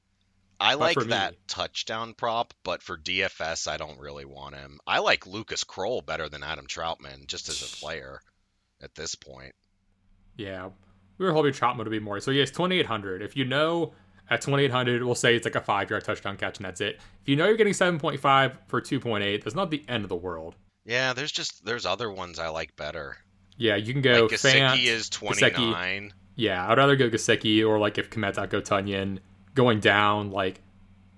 I like for that me- touchdown prop, but for DFS, I don't really want him. I like Lucas Krull better than Adam Trautman, just as a player at this point. Yeah, we were hoping Trautman would be more. So twenty eight hundred. If you know at twenty eight hundred, we'll say it's like a five yard touchdown catch and that's it. If you know you're getting seven point five for two point eight, that's not the end of the world. Yeah, there's just there's other ones I like better. Yeah, you can go like Fant. Gesicki is Gesicki. 29. Yeah, I'd rather go Gesicki or like if Kmet go Tonyan going down. Like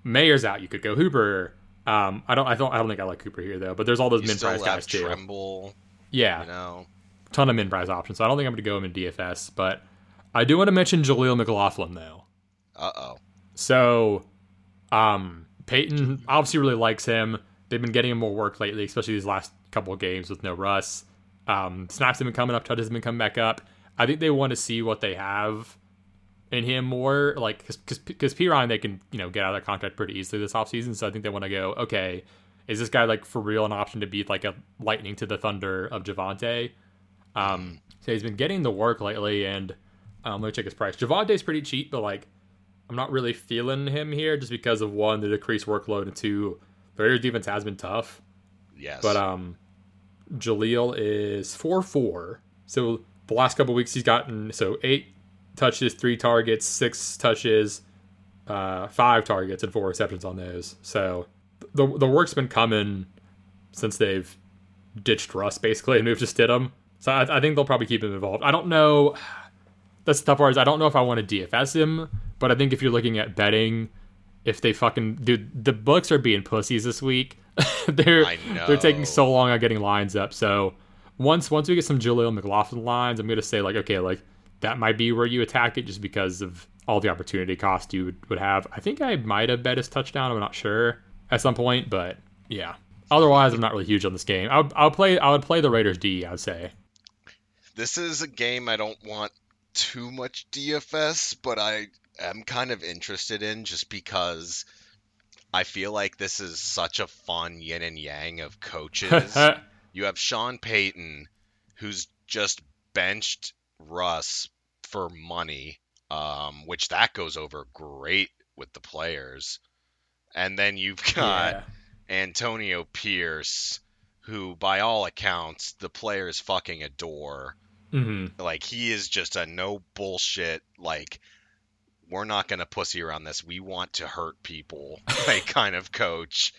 Mayer's out, you could go Hooper. Um, I don't, I don't, I don't think I like Cooper here though. But there's all those You min still price guys too. Tremble, Yeah, you know. Ton of min price options. So I don't think I'm going to go him in DFS. But I do want to mention Jaleel McLaughlin though. Uh oh. So, um, Payton obviously really likes him. They've been getting him more work lately, especially these last couple of games with no Russ. Um, snaps have been coming up, touches have been coming back up. I think they want to see what they have in him more, like because because Perine they can you know get out of that contract pretty easily this offseason. So I think they want to go okay. Is this guy like for real an option to be like a lightning to the thunder of Javonte? Um, so he's been getting the work lately, and um, let me check his price. Javonte's pretty cheap, but like I'm not really feeling him here just because of one the decreased workload, and two the Raiders defense has been tough. Yes. But um, Jaleel is four four. So the last couple weeks he's gotten so eight touches, three targets, six touches, uh, five targets, and four receptions on those. So the the work's been coming since they've ditched Russ basically and moved to Stidham. So I, I think they'll probably keep him involved. I don't know. That's the tough part is I don't know if I want to DFS him, but I think if you're looking at betting, if they fucking dude, the books are being pussies this week. they're they're taking so long on getting lines up. So once once we get some Jaleel McLaughlin lines, I'm gonna say like okay, like that might be where you attack it just because of all the opportunity cost you would, would have. I think I might have bet his touchdown. I'm not sure at some point, but yeah. Otherwise, I'm not really huge on this game. I would, I would play I would play the Raiders D. I would say. This is a game I don't want too much DFS, but I am kind of interested in just because I feel like this is such a fun yin and yang of coaches. you have Sean Payton, who's just benched Russ for money, um, which that goes over great with the players. And then you've got yeah. Antonio Pierce, who, by all accounts, the players fucking adore. Hmm Like he is just a no bullshit. Like we're not gonna pussy around this. We want to hurt people. Like kind of coach.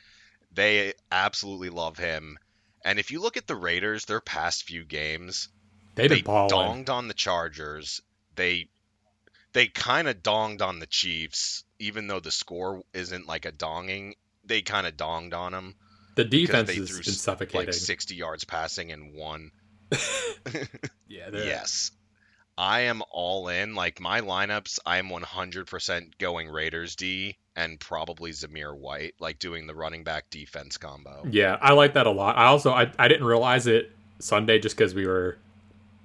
They absolutely love him. And if you look at the Raiders, their past few games, they been donged on the Chargers. They they kind of donged on the Chiefs, even though the score isn't like a donging. They kind of donged on them The defense they has threw been suffocating. like 60 yards passing and one. yeah, Yes. I am all in. Like my lineups, I am 100% going Raiders D and probably Zamir White, like doing the running back defense combo. Yeah, I like that a lot. I also I, I didn't realize it Sunday just because we were,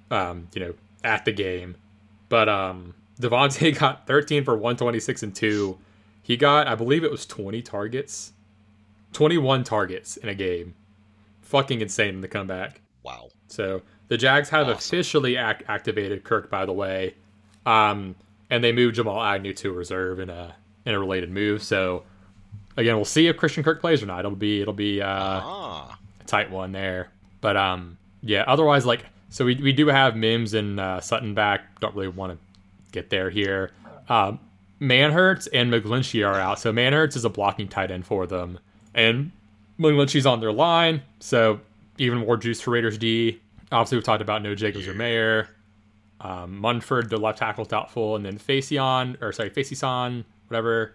um, you know, at the game. But um, Davante got 13 for 126 and two. He got I believe it was 20 targets, 21 targets in a game. Fucking insane in the comeback. Wow. So the Jags have Awesome. officially ac- activated Kirk, by the way, um, and they moved Jamal Agnew to reserve in a in a related move. So again, we'll see if Christian Kirk plays or not. It'll be it'll be uh, ah. a tight one there. But um, yeah. Otherwise, like so, we we do have Mims and uh, Sutton back. Don't really want to get there here. Um, Manhertz and McGlinchey are out. So Manhertz is a blocking tight end for them, and McGlinchey's on their line. So even more juice for Raiders D. Obviously, we've talked about no Jacobs or Mayer. Um, Munford, the left tackle, doubtful, and then Facion or sorry, Facison, whatever,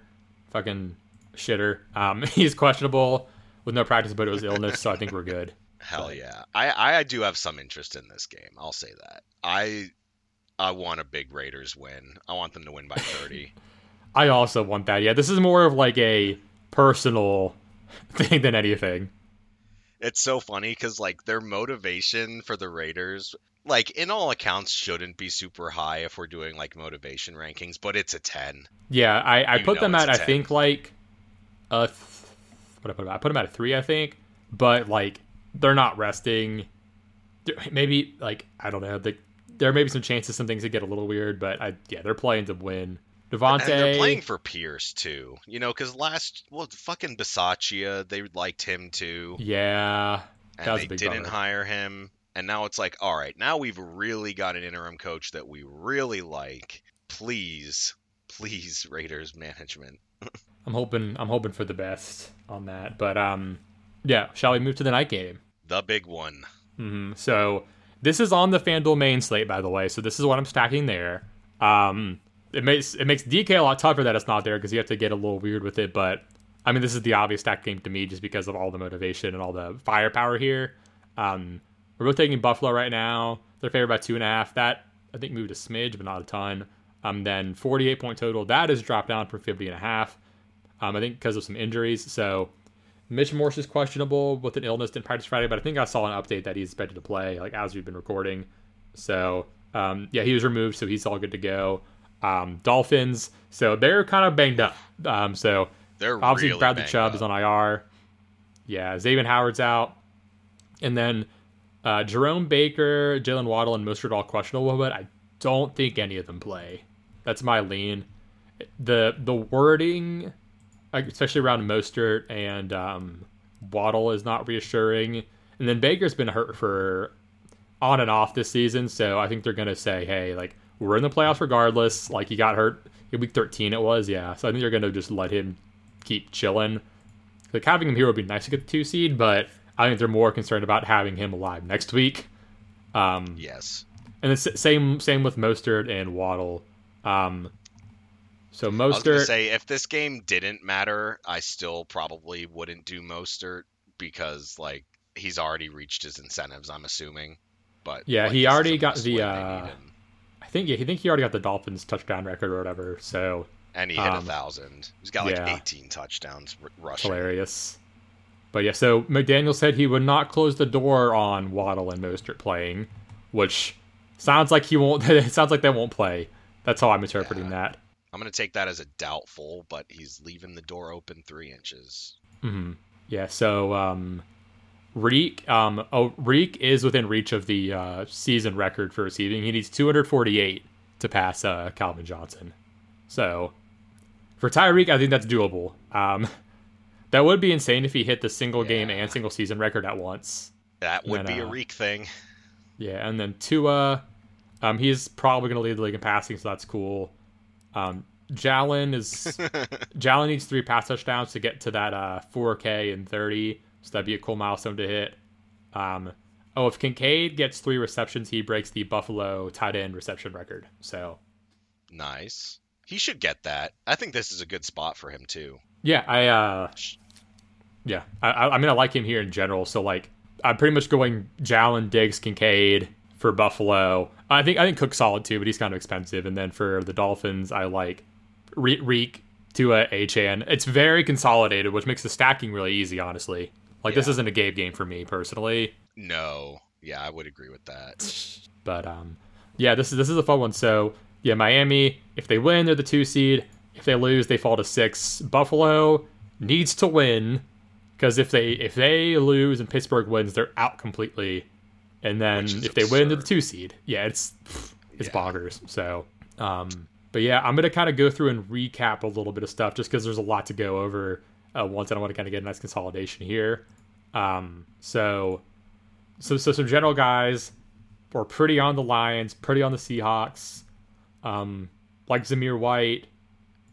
fucking shitter. Um, he's questionable with no practice, but it was illness, so I think we're good. Hell yeah. I, I do have some interest in this game. I'll say that. I I want a big Raiders win. I want them to win by 30. I also want that. Yeah, this is more of like a personal thing than anything. It's so funny because like their motivation for the Raiders, like in all accounts, shouldn't be super high if we're doing like motivation rankings, but it's a 10. Yeah, I, I You put them at I 10. think like a th- what I put them at? I put them at a three, I think. But like they're not resting. Maybe like I don't know. They, there may be some chances some things that get a little weird, but I yeah they're playing to win. Davante, And they're playing for Pierce too, you know, because last well, fucking Bisaccia, they liked him too, yeah, and that was they a big didn't bummer. hire him, and now it's like, all right, now we've really got an interim coach that we really like. Please, please, Raiders management. I'm hoping I'm hoping for the best on that. But um, yeah, shall we move to the night game? The big one. Mm-hmm. So this is on the FanDuel main slate, by the way. So this is what I'm stacking there. Um, it makes it makes DK a lot tougher that it's not there because you have to get a little weird with it. But I mean, this is the obvious stack game to me just because of all the motivation and all the firepower here. Um, we're both taking Buffalo right now. They're favored by two and a half. That I think moved a smidge, but not a ton. Um, then 48 point total. that is dropped down from 50 and a half. Um, I think because of some injuries. So Mitch Morse is questionable with an illness, didn't practice Friday, but I think I saw an update that he's expected to play, like as we've been recording. So um, yeah, he was removed, so he's all good to go. Um, Dolphins, so they're kind of banged up. Um, so They're obviously really Bradley Chubb up. is on IR. Yeah, Xavier Howard's out, and then uh, Jerome Baker, Jalen Waddle, and Mostert all questionable, but I don't think any of them play. That's my lean. the The wording, especially around Mostert and um, Waddle, is not reassuring. And then Baker's been hurt for on and off this season, so I think they're gonna say, "Hey, like we're in the playoffs regardless." Like he got hurt in week 13, it was, yeah. So I think they're gonna just let him keep chilling. Like having him here would be nice to get the two seed, but I think they're more concerned about having him alive next week. Um, Yes. and it's same same with Mostert and Waddle. Um, so I was Mostert, say if this game didn't matter, I still probably wouldn't do Mostert because like he's already reached his incentives. I'm assuming, but Yeah, like, he already got the, uh, need him. I think yeah, I think he already got the Dolphins touchdown record or whatever. So and he hit a um, thousand. He's got like yeah. 18 touchdowns r- rushing. hilarious. But yeah, so McDaniel said he would not close the door on Waddle and Mostert playing, which sounds like he won't. it sounds like they won't play. That's how I'm interpreting Yeah. that. I'm gonna take that as a doubtful, but he's leaving the door open three inches. hmm Yeah. So um, Reek, um, oh, Reek is within reach of the uh, season record for receiving. He needs 248 to pass uh, Calvin Johnson. So for Tyreek, I think that's doable. Um, that would be insane if he hit the single game and single season record at once. That would then, be a uh, reek thing. Yeah, and then Tua, um, he's probably going to lead the league in passing, so that's cool. Um, Jalen is Jalen needs three pass touchdowns to get to that uh, 4K and 30, so that'd be a cool milestone to hit. Um, oh, if Kincaid gets three receptions, he breaks the Buffalo tight end reception record. So Nice. He should get that. I think this is a good spot for him too. yeah, I uh, yeah, I, I mean I like him here in general. So like I'm pretty much going Jalen, Diggs, Kincaid for Buffalo. I think I think Cook's solid too, but he's kind of expensive. And then for the Dolphins, I like Re- Reek to a Achane. It's very consolidated, which makes the stacking really easy. Honestly, like this isn't a Gabe game for me personally. No. Yeah, I would agree with that. But um, yeah, this is this is a fun one. So yeah, Miami, if they win, they're the two seed. If they lose, they fall to six. Buffalo needs to win because if they if they lose and Pittsburgh wins, they're out completely. And then if they win, they're the two seed. Yeah, it's it's Yeah. bonkers. So um, but yeah, I'm gonna kind of go through and recap a little bit of stuff just because there's a lot to go over. Uh, once and I want to kind of get a nice consolidation here. Um, so so so some general guys were pretty on the Lions, pretty on the Seahawks. Um, like Zamir White,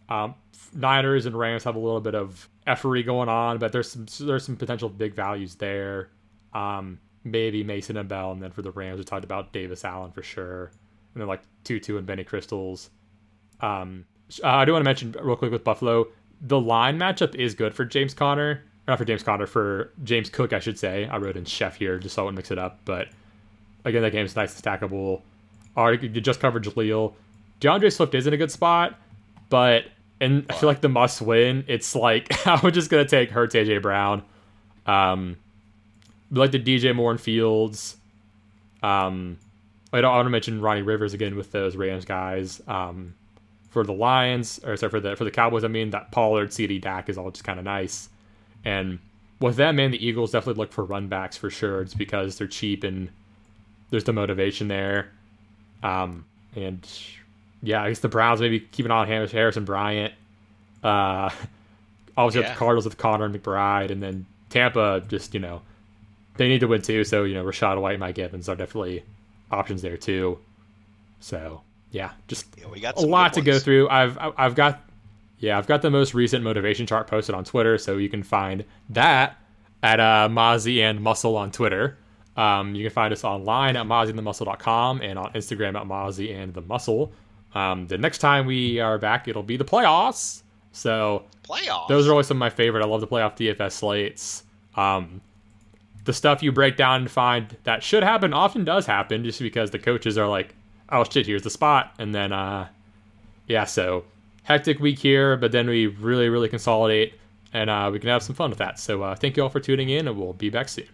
um, Niners and Rams have a little bit of effery going on, but there's some there's some potential big values there. Um, maybe Mason and Bell, and then for the Rams, we talked about Davis Allen for sure, and then like Tutu and Benny Crystals. Um, uh, I do want to mention real quick with Buffalo, the line matchup is good for James Conner. Not for James Conner, for James Cook, I should say. I wrote in Chef here just so I wouldn't mix it up. But again, that game's nice and stackable. You just covered Jaleel. D'Andre Swift is in a good spot, but and I feel like the must win. It's like I was just gonna take Hurts AJ Brown. Um, like the DJ Moore and Fields. Um, I don't want to mention Ronnie Rivers again with those Rams guys. Um, for the Lions, or sorry for the for the Cowboys, I mean that Pollard, CeeDee, Dak is all just kind of nice. And with them and the Eagles, definitely look for run backs for sure. It's because they're cheap and there's the motivation there. Um, and yeah, I guess the Browns maybe keep an eye on Harris- Harrison Bryant. Uh, obviously, Yeah. the Cardinals with Conner and McBride, and then Tampa just you know they need to win too. So you know Rachaad White, and Mike Evans are definitely options there too. So yeah, just Yeah, we got a lot to go through. I've I've got yeah, I've got the most recent motivation chart posted on Twitter, so you can find that at uh, Mozzie and Muscle on Twitter. Um, you can find us online at mozzieandthemuscle.com and on Instagram at Mozzie and the Muscle. Um, the next time we are back, it'll be the playoffs. So Playoffs. those are always some of my favorite. I love the playoff DFS slates. Um, the stuff you break down and find that should happen often does happen, just because the coaches are like, "Oh shit, here's the spot," and then uh, yeah, so hectic week here, but then we really, really consolidate, and uh, we can have some fun with that. So uh, thank you all for tuning in, and we'll be back soon.